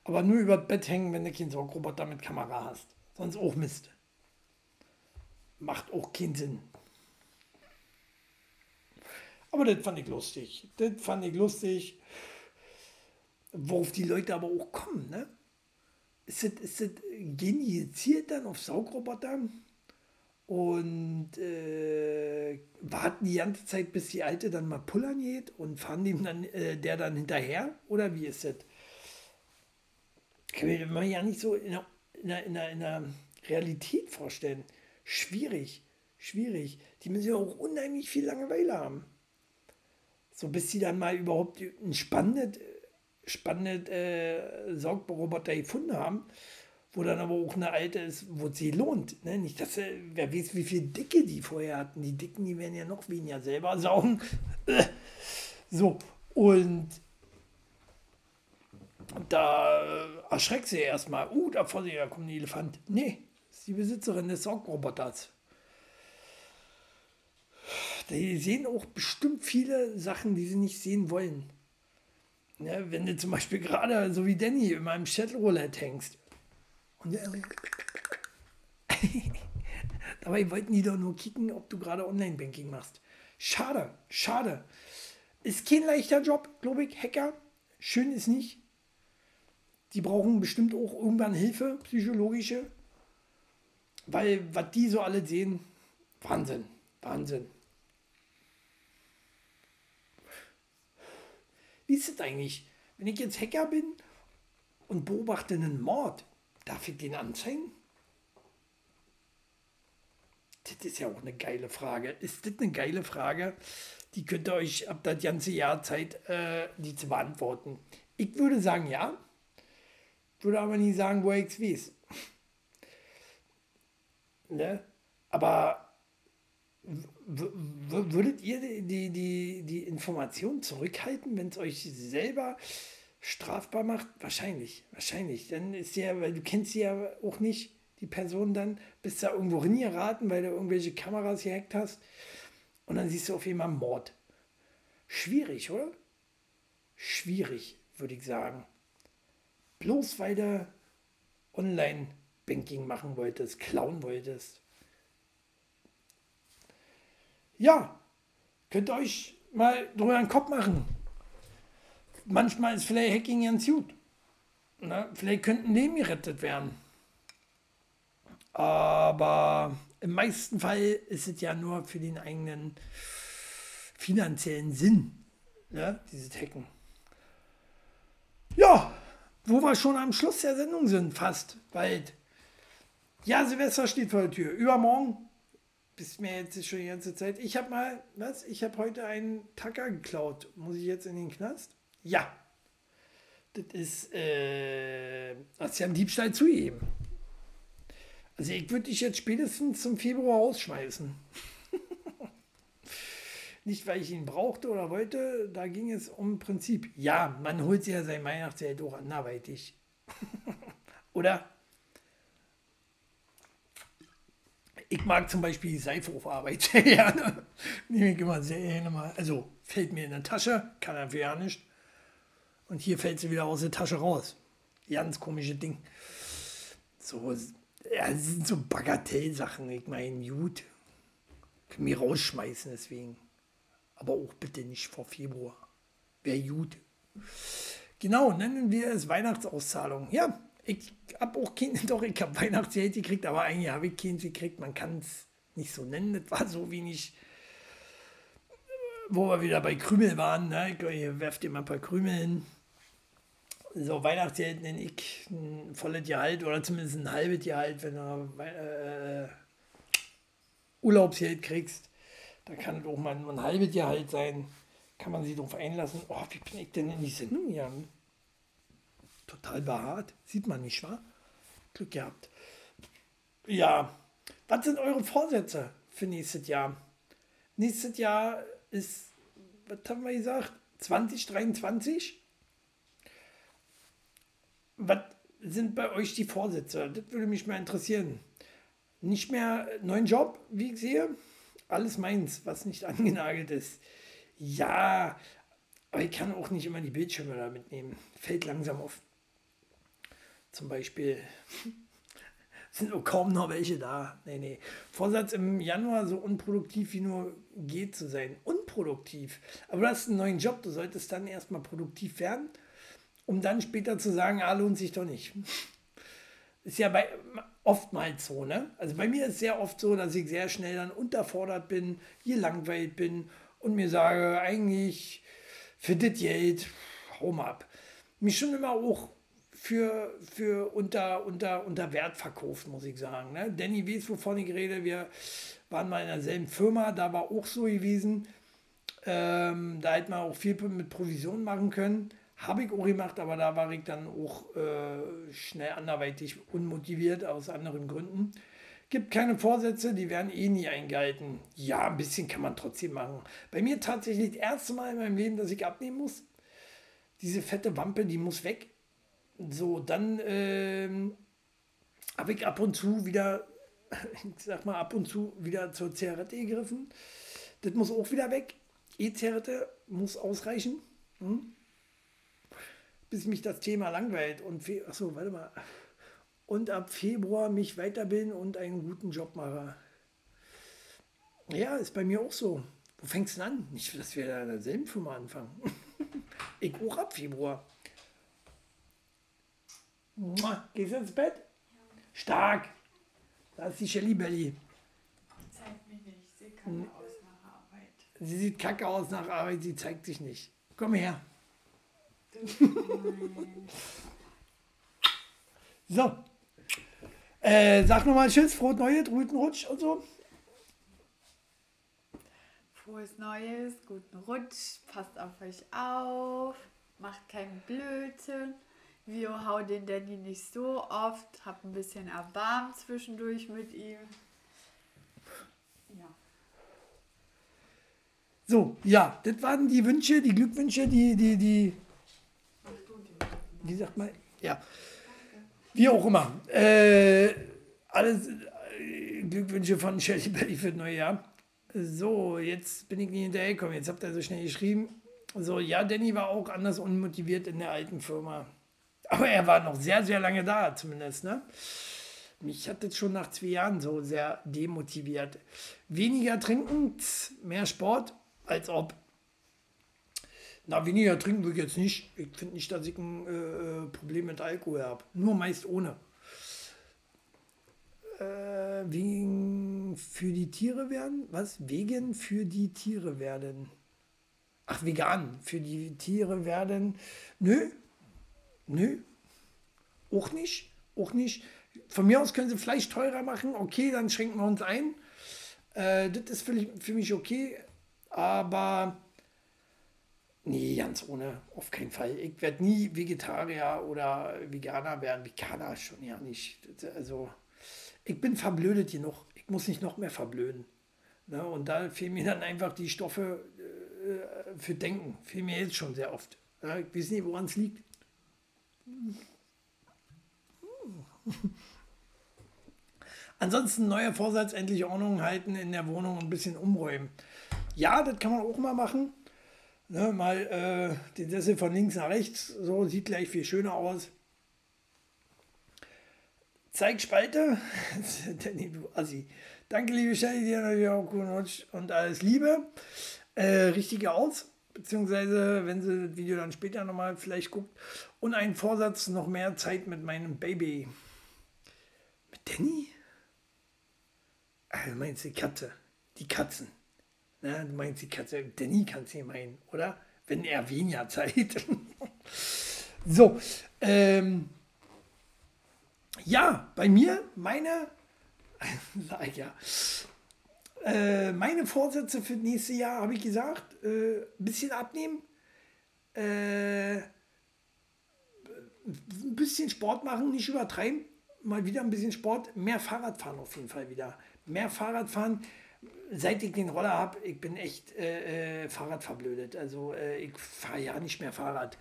Aber nur über Bett hängen, wenn du keinen Saugroboter mit Kamera hast. Sonst auch Mist. Macht auch keinen Sinn. Aber das fand ich lustig. Das fand ich lustig. Worauf die Leute aber auch kommen, ne? Ist das, ist das, jetzt dann auf Saugroboter? Und äh, warten die ganze Zeit, bis die Alte dann mal pullern geht und fahren dem dann, äh, der dann hinterher? Oder wie ist das? Kann ich mir ja nicht so in der, in, der, in, der, Realität vorstellen. Schwierig, schwierig. Die müssen ja auch unheimlich viel Langeweile haben. So bis sie dann mal überhaupt ein spannendes, spannendes äh, Saugroboter gefunden haben wo dann aber auch eine alte ist, wo sie lohnt. Ne? Nicht, dass er, wer weiß, wie viel Dicke die vorher hatten. Die Dicken, die werden ja noch weniger selber saugen. so, und da erschreckt sie erstmal. Uh, da vor sich, da kommt ein Elefant. Nee, ist die Besitzerin des Saugroboters. Die sehen auch bestimmt viele Sachen, die sie nicht sehen wollen. Ja, wenn du zum Beispiel gerade so wie Danny in meinem Chatroulette hängst, und Dabei wollten die doch nur kicken, ob du gerade Online-Banking machst. Schade, schade. Ist kein leichter Job, glaube ich, Hacker. Schön ist nicht. Die brauchen bestimmt auch irgendwann Hilfe, psychologische. Weil, was die so alle sehen, Wahnsinn, Wahnsinn. Wie ist es eigentlich, wenn ich jetzt Hacker bin und beobachte einen Mord? Darf ich den anzeigen? Das ist ja auch eine geile Frage. Ist das eine geile Frage? Die könnt ihr euch ab das ganze Jahr Zeit, äh, die zu beantworten. Ich würde sagen ja, würde aber nie sagen, wo ich es weiß. ne? Aber würdet ihr die, die, die Information zurückhalten, wenn es euch selber strafbar macht? Wahrscheinlich, wahrscheinlich. Dann ist ja, weil du kennst sie ja auch nicht, die Person dann, bist da irgendwo geraten, weil du irgendwelche Kameras gehackt hast. Und dann siehst du auf jeden Mord. Schwierig, oder? Schwierig, würde ich sagen. Bloß weil du Online-Banking machen wolltest, klauen wolltest. Ja, könnt ihr euch mal drüber den Kopf machen manchmal ist vielleicht Hacking ganz gut. Ne? Vielleicht könnten Leben gerettet werden. Aber im meisten Fall ist es ja nur für den eigenen, finanziellen Sinn, ne, diese Hacken. Ja, wo wir schon am Schluss der Sendung sind, fast bald. Ja, Silvester steht vor der Tür. Übermorgen, bis mir jetzt schon die ganze Zeit. Ich habe mal, was? Ich habe heute einen Tacker geklaut. Muss ich jetzt in den Knast? Ja. Das ist, äh, hast ja einen Diebstahl zugeben. Also ich würde dich jetzt spätestens zum Februar rausschmeißen. Nicht, weil ich ihn brauchte oder wollte, da ging es um Prinzip. Ja, man holt sich ja sein Weihnachtsgeld auch anderweitig. oder? Ich mag zum Beispiel die Seifehofarbeit sehr gerne. Nehme ich immer sehr gerne mal. Also fällt mir in der Tasche, kann dafür ja nicht. Und hier fällt sie wieder aus der Tasche raus. Ganz komische Ding. So, ja, das sind so Bagatellsachen. Ich meine, gut. Können mir rausschmeißen deswegen. Aber auch bitte nicht vor Februar. Wäre gut. Genau, nennen wir es Weihnachtsauszahlung. Ja, ich habe auch kein, doch, ich habe Weihnachtsgeld gekriegt, aber eigentlich habe ich keins gekriegt. Man kann es nicht so nennen. Das war so wenig, wo wir wieder bei Krümel waren. Ne? Ich werft immer ein paar Krümel hin so Weihnachtsgeld nenne ich ein volles Gehalt oder zumindest ein halbes Gehalt, wenn du äh, Urlaubsgeld kriegst. Da kann es auch mal ein halbes Gehalt sein. Kann man sich darauf einlassen. Oh, wie bin ich denn in die Sendung hier? Total behaart. Sieht man nicht, wahr? Glück gehabt. Ja, was sind eure Vorsätze für nächstes Jahr? Nächstes Jahr ist, was haben wir gesagt? 2023? was sind bei euch die Vorsätze? Das würde mich mal interessieren. Nicht mehr neuen Job, wie ich sehe. Alles meins, was nicht angenagelt ist. Ja, aber ich kann auch nicht immer die Bildschirme da mitnehmen. Fällt langsam auf. Zum Beispiel sind auch kaum noch welche da. Nee, nee. Vorsatz im Januar so unproduktiv wie nur geht zu sein. Unproduktiv. Aber du hast einen neuen Job, du solltest dann erstmal produktiv werden um dann später zu sagen, ah, lohnt sich doch nicht. Ist ja bei, oftmals so, ne? Also bei mir ist sehr oft so, dass ich sehr schnell dann unterfordert bin, gelangweilt bin und mir sage, eigentlich für das Geld, hau mal ab. Mich schon immer auch für, für unter, unter, unter Wert verkauft, muss ich sagen. Ne? Danny weiß, wovon ich rede. Wir waren mal in derselben Firma, da war auch so gewesen. Ähm, da hätte man auch viel mit Provision machen können. Habe ich auch gemacht, aber da war ich dann auch äh, schnell anderweitig unmotiviert aus anderen Gründen. Gibt keine Vorsätze, die werden eh nie eingehalten. Ja, ein bisschen kann man trotzdem machen. Bei mir tatsächlich das erste Mal in meinem Leben, dass ich abnehmen muss. Diese fette Wampe, die muss weg. So, dann ähm, habe ich ab und zu wieder, ich sag mal, ab und zu wieder zur Zigarette gegriffen. Das muss auch wieder weg. E-Zigarette muss ausreichen. Hm? bis mich das Thema langweilt und achso, warte mal. Und ab Februar mich weiterbilden und einen guten Job mache. Ja, ist bei mir auch so. Wo fängst du an? Nicht, dass wir da in derselben Firma anfangen. ich auch ab Februar. Gehst du ins Bett? Ja. Stark. Da ist die Shelly Belly. Zeigt mich nicht. Sie sieht kacke aus nach Arbeit. Sie sieht kacke aus nach Arbeit, sie zeigt sich nicht. Komm her. so. Äh, sag nochmal Tschüss, frohes Neues, guten Rutsch und so. Frohes Neues, guten Rutsch, passt auf euch auf, macht keinen Blödsinn. Wir hauen den Danny nicht so oft, hab ein bisschen Erbarm zwischendurch mit ihm. Ja. So, ja, das waren die Wünsche, die Glückwünsche, die, die, die wie sagt man? Ja. Wie auch immer. Äh, alles äh, Glückwünsche von Shelly Belly für das neue Jahr. So, jetzt bin ich nicht hinterhergekommen. Jetzt habt ihr so schnell geschrieben. So, ja, Danny war auch anders unmotiviert in der alten Firma. Aber er war noch sehr, sehr lange da, zumindest. Ne? Mich hat das schon nach zwei Jahren so sehr demotiviert. Weniger trinken, mehr Sport, als ob. Na, weniger trinken will ich jetzt nicht. Ich finde nicht, dass ich ein äh, Problem mit Alkohol habe. Nur meist ohne. Äh, wegen für die Tiere werden? Was? Wegen für die Tiere werden. Ach, vegan. Für die Tiere werden. Nö. Nö. Auch nicht. Auch nicht. Von mir aus können sie Fleisch teurer machen. Okay, dann schränken wir uns ein. Äh, das ist für, für mich okay. Aber nee, ganz ohne. Auf keinen Fall. Ich werde nie Vegetarier oder Veganer werden. Veganer schon ja nicht. Also, ich bin verblödet genug. Ich muss nicht noch mehr verblöden. Ne? Und da fehlen mir dann einfach die Stoffe äh, für Denken. Fehlen mir jetzt schon sehr oft. Ja, ich weiß nicht, woran es liegt. Ansonsten neuer Vorsatz, endlich Ordnung halten in der Wohnung und ein bisschen umräumen. Ja, das kann man auch mal machen. Ne, mal äh, den Sessel von links nach rechts, so sieht gleich viel schöner aus. Zeig Spalte. Danny, du Assi. Danke, liebe Shelly, dir natürlich auch guten Rutsch und alles Liebe. Äh, richtige aus, beziehungsweise wenn sie das Video dann später nochmal vielleicht guckt. Und einen Vorsatz, noch mehr Zeit mit meinem Baby. Mit Danny? Ah, du meinst die Katze. Die Katzen. Na, du meinst die Katze. Danny kannst du meinen, oder? Wenn er weniger Zeit. so, ähm, ja, bei mir, meine, ja, äh, meine Vorsätze für nächstes Jahr habe ich gesagt, äh, ein bisschen abnehmen, äh, ein bisschen Sport machen, nicht übertreiben, mal wieder ein bisschen Sport, mehr Fahrrad fahren auf jeden Fall wieder. Mehr Fahrrad fahren, seit ich den Roller habe, ich bin echt äh, äh, Fahrrad verblödet. Also äh, ich fahre ja nicht mehr Fahrrad.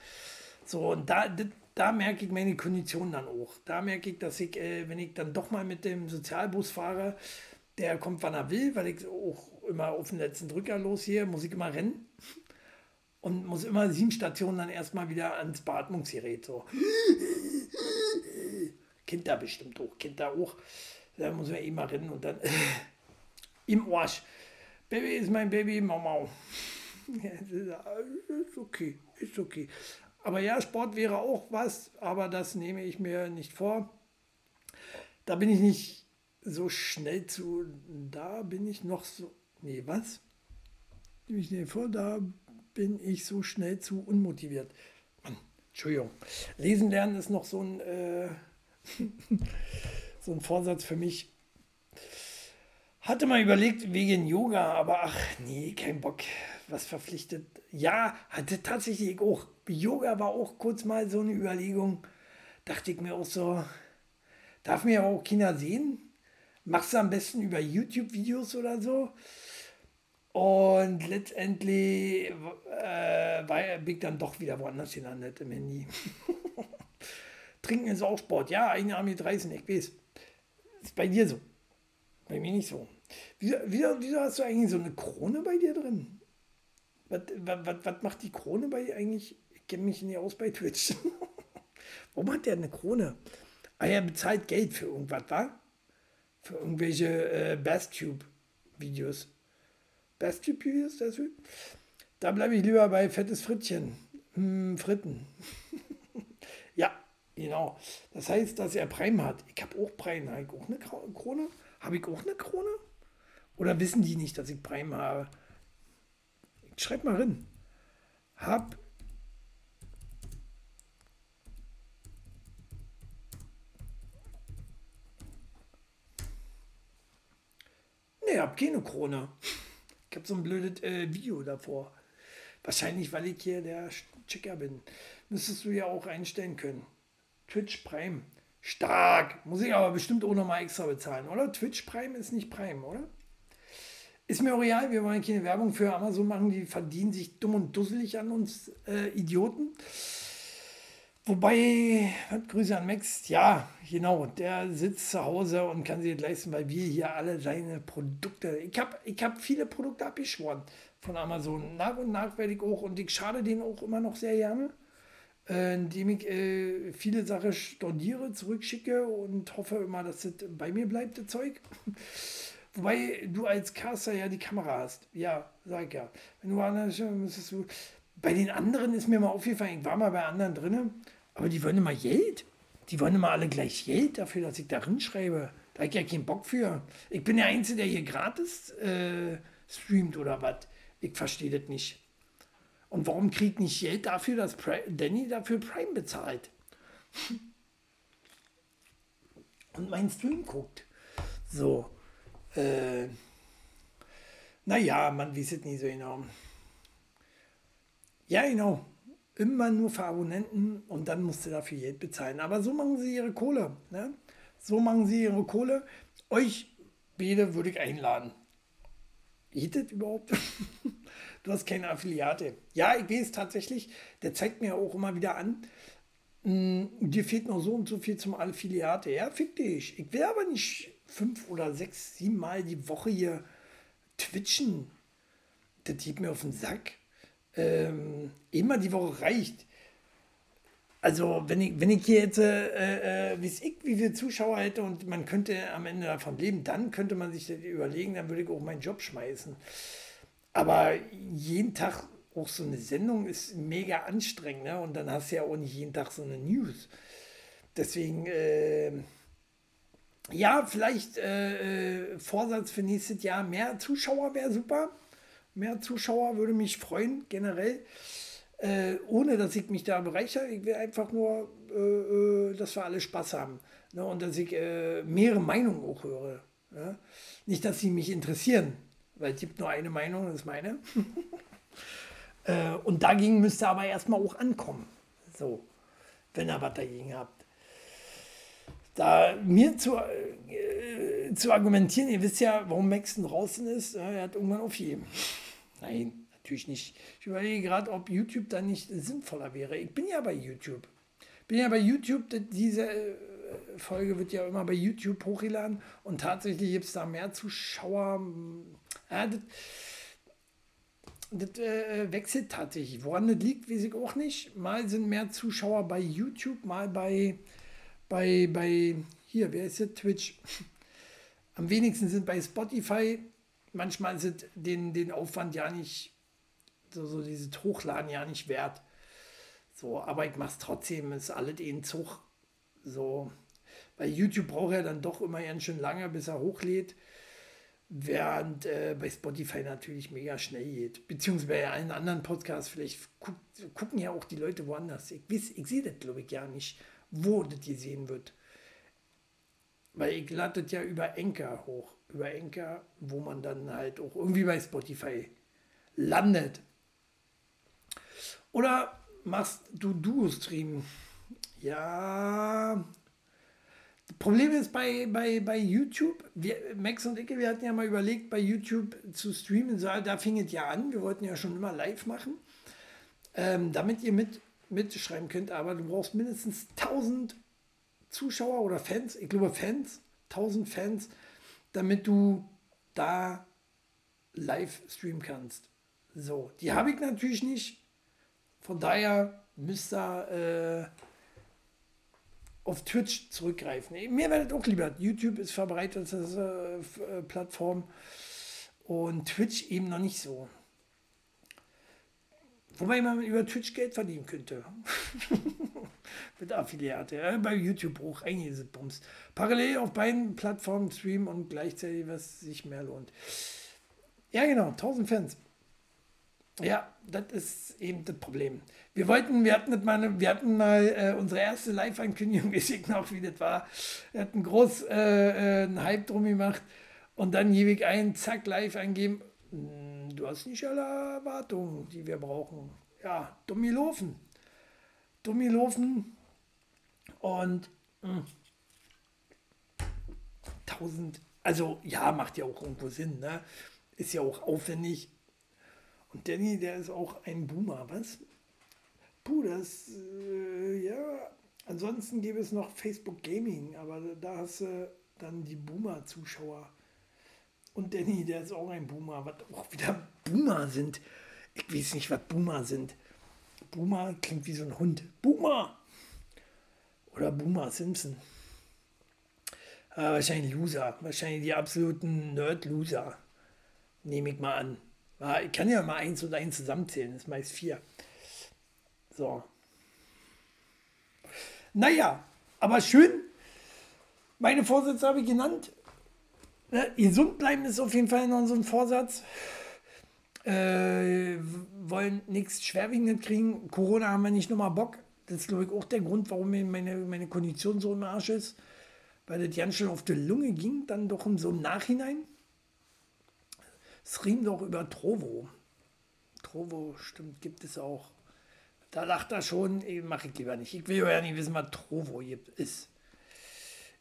So, und da, da merke ich meine Kondition dann auch. Da merke ich, dass ich, äh, wenn ich dann doch mal mit dem Sozialbus fahre, der kommt, wann er will, weil ich auch immer auf den letzten Drücker los hier, muss ich immer rennen. Und muss immer sieben Stationen dann erstmal wieder ans Beatmungsgerät. So. Kind da bestimmt auch, Kind da auch. Da muss man immer rennen und dann im Arsch. Baby ist mein Baby, Mau ist okay, ist okay. Aber ja, Sport wäre auch was, aber das nehme ich mir nicht vor. Da bin ich nicht so schnell zu, da bin ich noch so, nee, was? Nehme ich nicht vor, da bin ich so schnell zu unmotiviert. Mann, Entschuldigung. Lesen lernen ist noch so ein, äh, so ein Vorsatz für mich. Hatte mal überlegt wegen Yoga, aber ach nee, kein Bock. Was verpflichtet. Ja, hatte tatsächlich auch. Yoga war auch kurz mal so eine Überlegung. Dachte ich mir auch so, darf mir auch Kinder sehen? Machst du am besten über YouTube-Videos oder so? Und letztendlich äh, war, bin ich dann doch wieder woanders gelandet im Handy. Trinken ist auch Sport. Ja, eine Arme 30, ich weiß. Ist bei dir so. Bei mir nicht so. Wieso, wieso, wieso hast du eigentlich so eine Krone bei dir drin? Was, was, was macht die Krone bei dir eigentlich? Ich kenne mich nicht aus bei Twitch. Warum hat der eine Krone? Ah, er bezahlt Geld für irgendwas, wa? Für irgendwelche äh, Basttube-Videos. Basttube-Videos, das Da bleibe ich lieber bei fettes Frittchen. Hm, Fritten. ja, genau. Das heißt, dass er Prime hat. Ich habe auch Prime. Habe ich auch eine Krone? Habe ich auch eine Krone? Oder wissen die nicht, dass ich Prime habe? Schreib mal rein. Hab Nee, hab keine Krone. Ich habe so ein blödes äh, Video davor. Wahrscheinlich, weil ich hier der Checker bin. Müsstest du ja auch einstellen können. Twitch Prime. Stark. Muss ich aber bestimmt auch nochmal extra bezahlen, oder? Twitch Prime ist nicht Prime, oder? Ist mir auch real, wir wollen keine Werbung für Amazon machen, die verdienen sich dumm und dusselig an uns äh, Idioten. Wobei, Grüße an Max, ja, genau, der sitzt zu Hause und kann sich leisten, weil wir hier alle seine Produkte, ich habe ich hab viele Produkte abgeschworen von Amazon. Nach und nach werde ich auch, und ich schade denen auch immer noch sehr gerne äh, indem ich äh, viele Sachen storniere, zurückschicke und hoffe immer, dass das bei mir bleibt, das Zeug. Wobei du als Caster ja die Kamera hast. Ja, sag ich ja. Wenn du anders müsstest du. Bei den anderen ist mir mal aufgefallen, ich war mal bei anderen drin, aber die wollen immer Geld. Die wollen immer alle gleich Geld dafür, dass ich da schreibe. Da habe ich ja keinen Bock für. Ich bin der Einzige, der hier gratis äh, streamt oder was. Ich verstehe das nicht. Und warum kriegt nicht Geld dafür, dass Danny dafür Prime bezahlt? Und meinen Stream guckt. So. Äh, naja, man weiß es nicht so genau. Ja, genau. Immer nur für Abonnenten und dann musst du dafür Geld bezahlen. Aber so machen sie ihre Kohle. Ne? So machen sie ihre Kohle. Euch beide würde ich einladen. Geht das überhaupt? du hast keine Affiliate. Ja, ich weiß tatsächlich, der zeigt mir auch immer wieder an, mh, hm, dir fehlt noch so und so viel zum Affiliate. Ja, fick dich. Ich will aber nicht fünf oder sechs, sieben Mal die Woche hier twitchen. Das geht mir auf den Sack. Ähm, immer die Woche reicht. Also, wenn ich, wenn ich hier jetzt, äh, äh, ich, wie viele Zuschauer hätte und man könnte am Ende davon leben, dann könnte man sich das überlegen, dann würde ich auch meinen Job schmeißen. Aber jeden Tag auch so eine Sendung ist mega anstrengend, ne? Und dann hast du ja auch nicht jeden Tag so eine News. Deswegen, äh, ja, vielleicht äh, äh Vorsatz für nächstes Jahr, mehr Zuschauer wäre super. Mehr Zuschauer würde mich freuen, generell äh, ohne dass ich mich da bereichere. Ich will einfach nur, äh, äh, dass wir alle Spaß haben. Ne? Und dass ich äh, mehrere Meinungen auch höre. Ja? Nicht, dass sie mich interessieren, weil es gibt nur eine Meinung, das ist meine. Äh, und dagegen müsst ihr aber erstmal auch ankommen. So, wenn ihr was dagegen habt. Da mir zu, äh, zu argumentieren, ihr wisst ja, warum Maxton draußen ist, er hat irgendwann aufgegeben. Nein, natürlich nicht. Ich überlege gerade, ob YouTube dann nicht sinnvoller wäre. Ich bin ja bei YouTube. Bin ja bei YouTube, diese äh, Folge wird ja immer bei YouTube hochgeladen und tatsächlich gibt es da mehr Zuschauer. Ja, das, das äh, wechselt tatsächlich. Woran das liegt, weiß ich auch nicht. Mal sind mehr Zuschauer bei YouTube, mal bei, bei, bei hier, wer ist jetzt Twitch? Am wenigsten sind bei Spotify. Manchmal sind den, den Aufwand ja nicht so, so dieses Hochladen ja nicht wert. So, aber ich mache es trotzdem, ist alles eh ein Zug. So, bei YouTube braucht er dann doch immer ganz schön lange, bis er hochlädt. Während äh, bei Spotify natürlich mega schnell geht. Beziehungsweise bei allen anderen Podcasts, vielleicht guck, gucken ja auch die Leute woanders. Ich, ich sehe das, glaube ich, ja nicht, wo das gesehen wird. Weil ich lade das ja über Enker hoch. Über Enker, wo man dann halt auch irgendwie bei Spotify landet. Oder machst du Duo-Stream? Ja. Das Problem ist bei, bei, bei YouTube, wir, Max und ich, wir hatten ja mal überlegt, bei YouTube zu streamen. Da fing es ja an. Wir wollten ja schon immer live machen, ähm, damit ihr mit, mitschreiben könnt. Aber du brauchst mindestens 1000 Zuschauer oder Fans, ich glaube Fans, 1000 Fans, damit du da live streamen kannst. So, die habe ich natürlich nicht. Von daher müsst ihr äh, auf Twitch zurückgreifen. Mir werdet auch lieber. YouTube ist verbreitet als äh, äh, Plattform und Twitch eben noch nicht so. Wobei man über Twitch Geld verdienen könnte. Mit Affiliate. Bei YouTube ist es Bums. Parallel auf beiden Plattformen streamen und gleichzeitig, was sich mehr lohnt. Ja, genau. 1000 Fans. Ja, das ist eben das Problem. Wir wollten, wir hatten mal, wir hatten mal äh, unsere erste Live-Ankündigung, ich sehe noch, wie das war. Wir hatten groß äh, äh, einen Hype drum gemacht und dann ewig ein, zack, live eingeben. Du hast nicht alle Erwartungen, die wir brauchen. Ja, dummi laufen. Dummi laufen und mh, hm, 1000, also ja, macht ja auch irgendwo Sinn, ne? Ist ja auch aufwendig und Danny, der ist auch ein Boomer, was? Puh, das, äh, ja. Ansonsten gäbe es noch Facebook Gaming, aber da hast du dann die Boomer-Zuschauer. Und Danny, der ist auch ein Boomer, was auch wieder Boomer sind. Ich weiß nicht, was Boomer sind. Boomer klingt wie so ein Hund. Boomer! Oder Boomer Simpson. Äh, wahrscheinlich Loser. Wahrscheinlich die absoluten Nerd-Loser. Nehme ich mal an. Ich kann ja mal eins und eins zusammenzählen, das ist meist vier. So. Naja, aber schön. Meine Vorsätze habe ich genannt. Ne, gesund bleiben ist auf jeden Fall noch so ein Vorsatz. Äh, wollen nichts Schwerwiegendes kriegen. Corona haben wir nicht nochmal Bock. Das ist, glaube ich, auch der Grund, warum meine, meine Kondition so im Arsch ist. Weil das ganz schön auf die Lunge ging, dann doch im so im Nachhinein. Es riem doch über Trovo. Trovo, stimmt, gibt es auch. Da lacht er schon, mache ich lieber nicht. Ich will ja nicht wissen, was Trovo ist.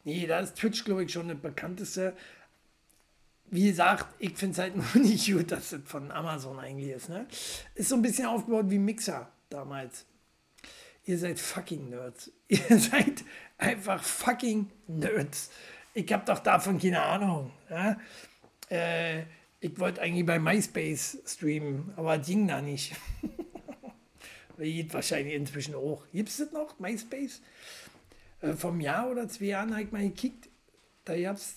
Nee, da ist Twitch, glaube ich, schon das bekannteste. Wie gesagt, ich finde es halt nur nicht gut, dass das von Amazon eigentlich ist. Ne? Ist so ein bisschen aufgebaut wie Mixer damals. Ihr seid fucking Nerds. Ihr seid einfach fucking Nerds. Ich habe doch davon keine Ahnung. Ja? Äh, ich wollte eigentlich bei MySpace streamen, aber ging da nicht. Geht wahrscheinlich inzwischen auch. Gibt es das noch, MySpace? Äh, vom Jahr oder zwei Jahren habe ich mal gekickt. Da gab es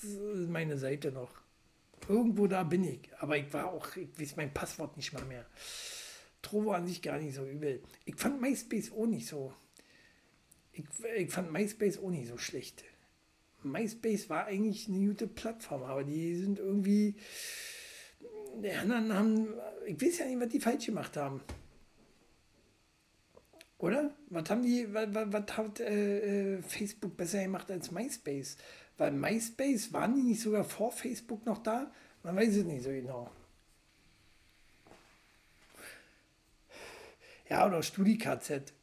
meine Seite noch. Irgendwo da bin ich. Aber ich war auch, ich weiß mein Passwort nicht mal mehr. Trovo an sich gar nicht so übel. Ich fand MySpace auch nicht so. Ich, ich fand MySpace auch nicht so schlecht. MySpace war eigentlich eine gute Plattform, aber die sind irgendwie. Die anderen haben. Ich weiß ja nicht, was die falsch gemacht haben. Oder? Was haben die, was, was hat äh, äh, Facebook besser gemacht als MySpace? Weil MySpace, waren die nicht sogar vor Facebook noch da? Man weiß es nicht so genau. Ja, oder StudiKZ.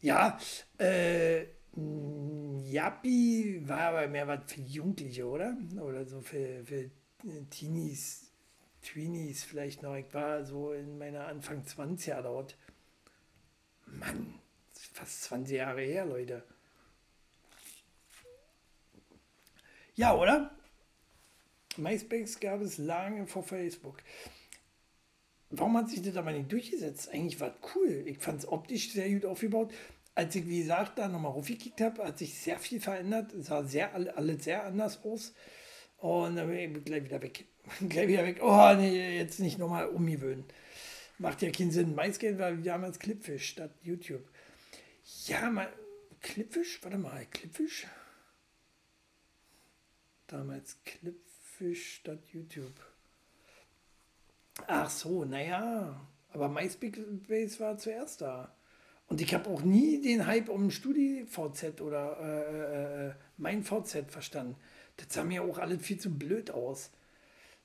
Ja, äh, Yappi war aber mehr was für Jugendliche, oder? Oder so für, für Teenies, Tweenies vielleicht noch. Ich war so in meiner Anfang 20er dort. Mann, fast 20 Jahre her, Leute. Ja, oder? MySpace gab es lange vor Facebook. Warum hat sich das aber nicht durchgesetzt? Eigentlich war es cool. Ich fand es optisch sehr gut aufgebaut. Als ich, wie gesagt, da nochmal raufgekickt habe, hat sich sehr viel verändert. Es sah sehr, alles sehr anders aus. Und dann bin ich gleich wieder weg. gleich wieder weg. Oh, nee, jetzt nicht nochmal umgewöhnen. Macht ja keinen Sinn. MySpace war damals Clipfish statt YouTube. Ja, mal, Clipfish? Warte mal, Clipfish? Damals Clipfish statt YouTube. Ach so, naja, aber MySpace war zuerst da. Und ich habe auch nie den Hype um StudiVZ oder äh, äh, äh mein VZ verstanden. Das sah mir auch alles viel zu blöd aus.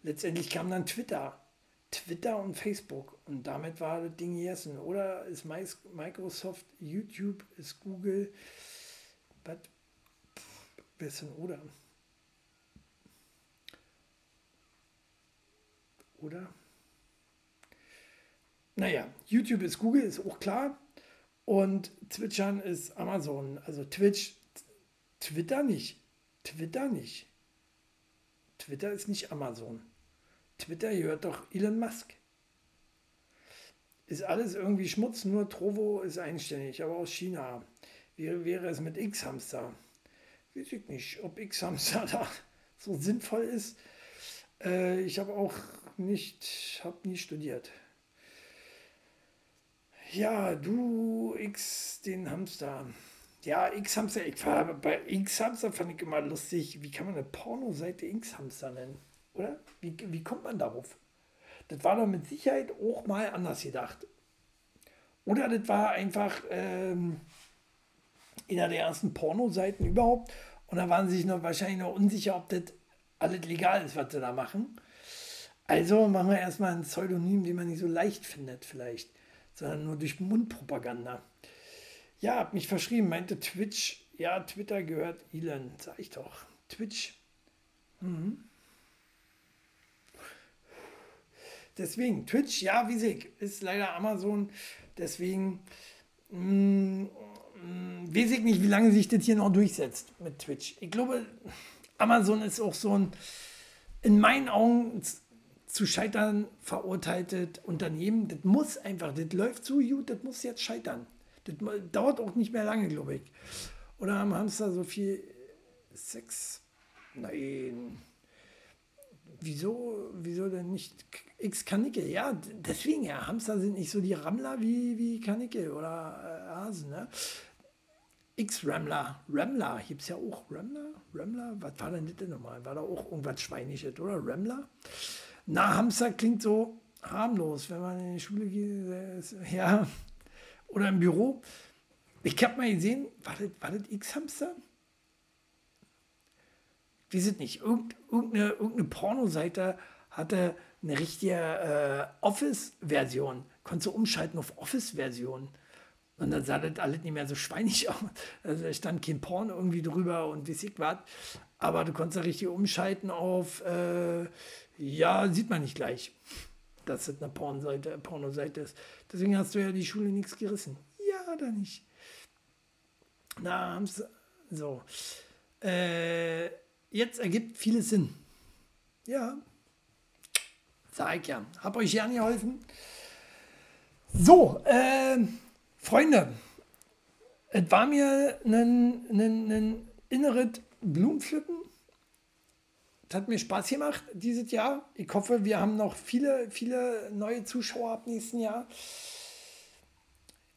Letztendlich kam dann Twitter. Twitter und Facebook. Und damit war das Ding gegessen. Oder ist Microsoft, YouTube, ist Google. Was? Denn oder? Oder? Naja, YouTube ist Google, ist auch klar. Und Twitchern ist Amazon. Also Twitch, Twitter nicht. Twitter nicht. Twitter ist nicht Amazon. Twitter gehört doch Elon Musk. Ist alles irgendwie Schmutz, nur Trovo ist einständig, aber aus China. Wie wäre es mit X-Hamster? Weiß ich nicht, ob X-Hamster da so sinnvoll ist. Äh, ich habe auch nicht, habe nie studiert. Ja, du X, den Hamster. Ja, X-Hamster, ich war bei X-Hamster fand ich immer lustig. Wie kann man eine Pornoseite X-Hamster nennen? Oder? Wie, wie kommt man darauf? Das war doch mit Sicherheit auch mal anders gedacht. Oder das war einfach ähm, einer der ersten Pornoseiten überhaupt. Und da waren sie sich noch wahrscheinlich noch unsicher, ob das alles legal ist, was sie da machen. Also machen wir erstmal ein Pseudonym, den man nicht so leicht findet, vielleicht sondern nur durch Mundpropaganda. Ja, hab mich verschrieben, meinte Twitch. Ja, Twitter gehört Elon, sag ich doch. Twitch. Mhm. Deswegen, Twitch, ja, wie ich, ist leider Amazon. Deswegen mh, mm, mh, mm, weiß ich nicht, wie lange sich das hier noch durchsetzt mit Twitch. Ich glaube, Amazon ist auch so ein, in meinen Augen, zu scheitern verurteilte Unternehmen, das muss einfach, das läuft so gut, das muss jetzt scheitern. Das dauert auch nicht mehr lange, glaube ich. Oder haben Hamster so viel Sex? Nein. Wieso, wieso denn nicht X Kanickel? Ja, deswegen, ja, Hamster sind nicht so die Rammler wie, wie Kanickel oder äh, Hasen, ne? X-Ramler. Ramler, gibt es ja auch. Ramler? Ramler? Was war denn das denn nochmal? War da auch irgendwas Schweinisches, oder? Ramler? Na, Hamster klingt so, harmlos, wenn man in die Schule geht. Ja, oder im Büro. Ich habe mal gesehen, war das, war das X-Hamster? Wie es nicht, irgendeine, irgendeine Pornoseite hatte eine richtige äh, Office-Version. Konntest du umschalten auf Office-Version. Und dann sah das alles nicht mehr so schweinig aus. Also da stand kein Porn irgendwie drüber und wie ich was. Aber du konntest ja richtig umschalten auf, äh, ja, sieht man nicht gleich, dass das eine Pornoseite, Pornoseite ist. Deswegen hast du ja die Schule nichts gerissen. Ja, oder nicht? Na, haben sie, so. Äh, jetzt ergibt vieles Sinn. Ja. Sag ich ja. Hab euch gern geholfen. So, äh, Freunde, es war mir ein, ein, ein inneres Blumenpflücken. Es hat mir Spaß gemacht dieses Jahr. Ich hoffe, wir haben noch viele, viele neue Zuschauer ab nächsten Jahr.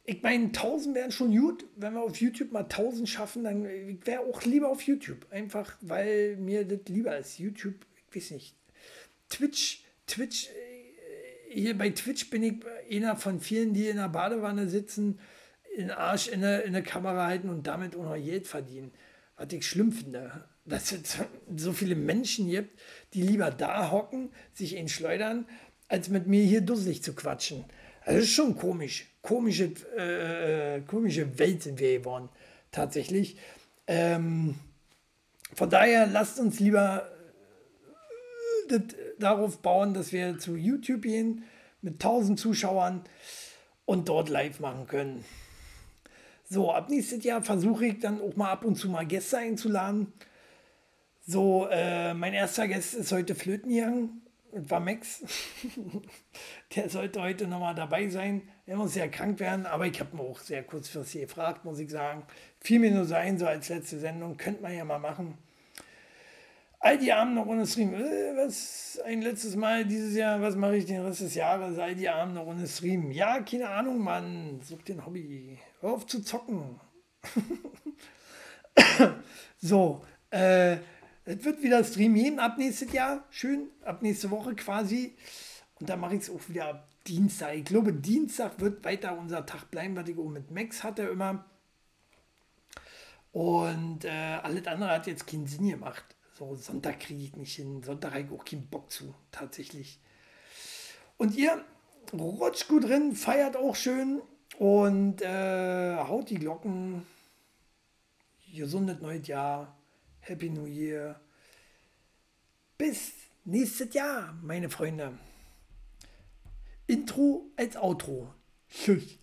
Ich meine, 1000 wären schon gut. Wenn wir auf YouTube mal 1000 schaffen, dann wäre auch lieber auf YouTube. Einfach, weil mir das lieber ist. YouTube, ich weiß nicht. Twitch, Twitch, äh, hier bei Twitch bin ich einer von vielen, die in der Badewanne sitzen, den Arsch in der, in der Kamera halten und damit auch noch Geld verdienen. Was ich schlimm finde. Dass es so viele Menschen gibt, die lieber da hocken, sich ihn schleudern, als mit mir hier dusselig zu quatschen. Das ist schon komisch. Komische, äh, äh, komische Welt sind wir geworden, tatsächlich. Ähm, von daher lasst uns lieber äh, darauf bauen, dass wir zu YouTube gehen mit 1000 Zuschauern und dort live machen können. So, ab nächstes Jahr versuche ich dann auch mal ab und zu mal Gäste einzuladen. So, äh, mein erster Gast ist heute Flöten gegangen. Das war Max. Der sollte heute nochmal dabei sein. Er muss ja krank werden, aber ich habe ihn auch sehr kurzfristig gefragt, muss ich sagen. Fiel mir nur sein, so als letzte Sendung. Könnte man ja mal machen. All die Abend noch ohne Stream. Äh, was ein letztes Mal dieses Jahr, was mache ich den Rest des Jahres? All die Abend noch ohne Stream. Ja, keine Ahnung, Mann. Such den Hobby. Hör auf zu zocken. so, äh, es wird wieder Stream geben ab nächstes Jahr. Schön, ab nächste Woche quasi. Und dann mache ich es auch wieder ab Dienstag. Ich glaube, Dienstag wird weiter unser Tag bleiben, was ich auch mit Max hatte immer. Und äh, alles andere hat jetzt keinen Sinn gemacht. So, Sonntag kriege ich nicht hin. Sonntag habe ich auch keinen Bock zu, tatsächlich. Und ihr rutscht gut drin, feiert auch schön und äh, haut die Glocken. Gesundes neues Jahr. Happy New Year. Bis nächstes Jahr, meine Freunde. Intro als Outro. Tschüss.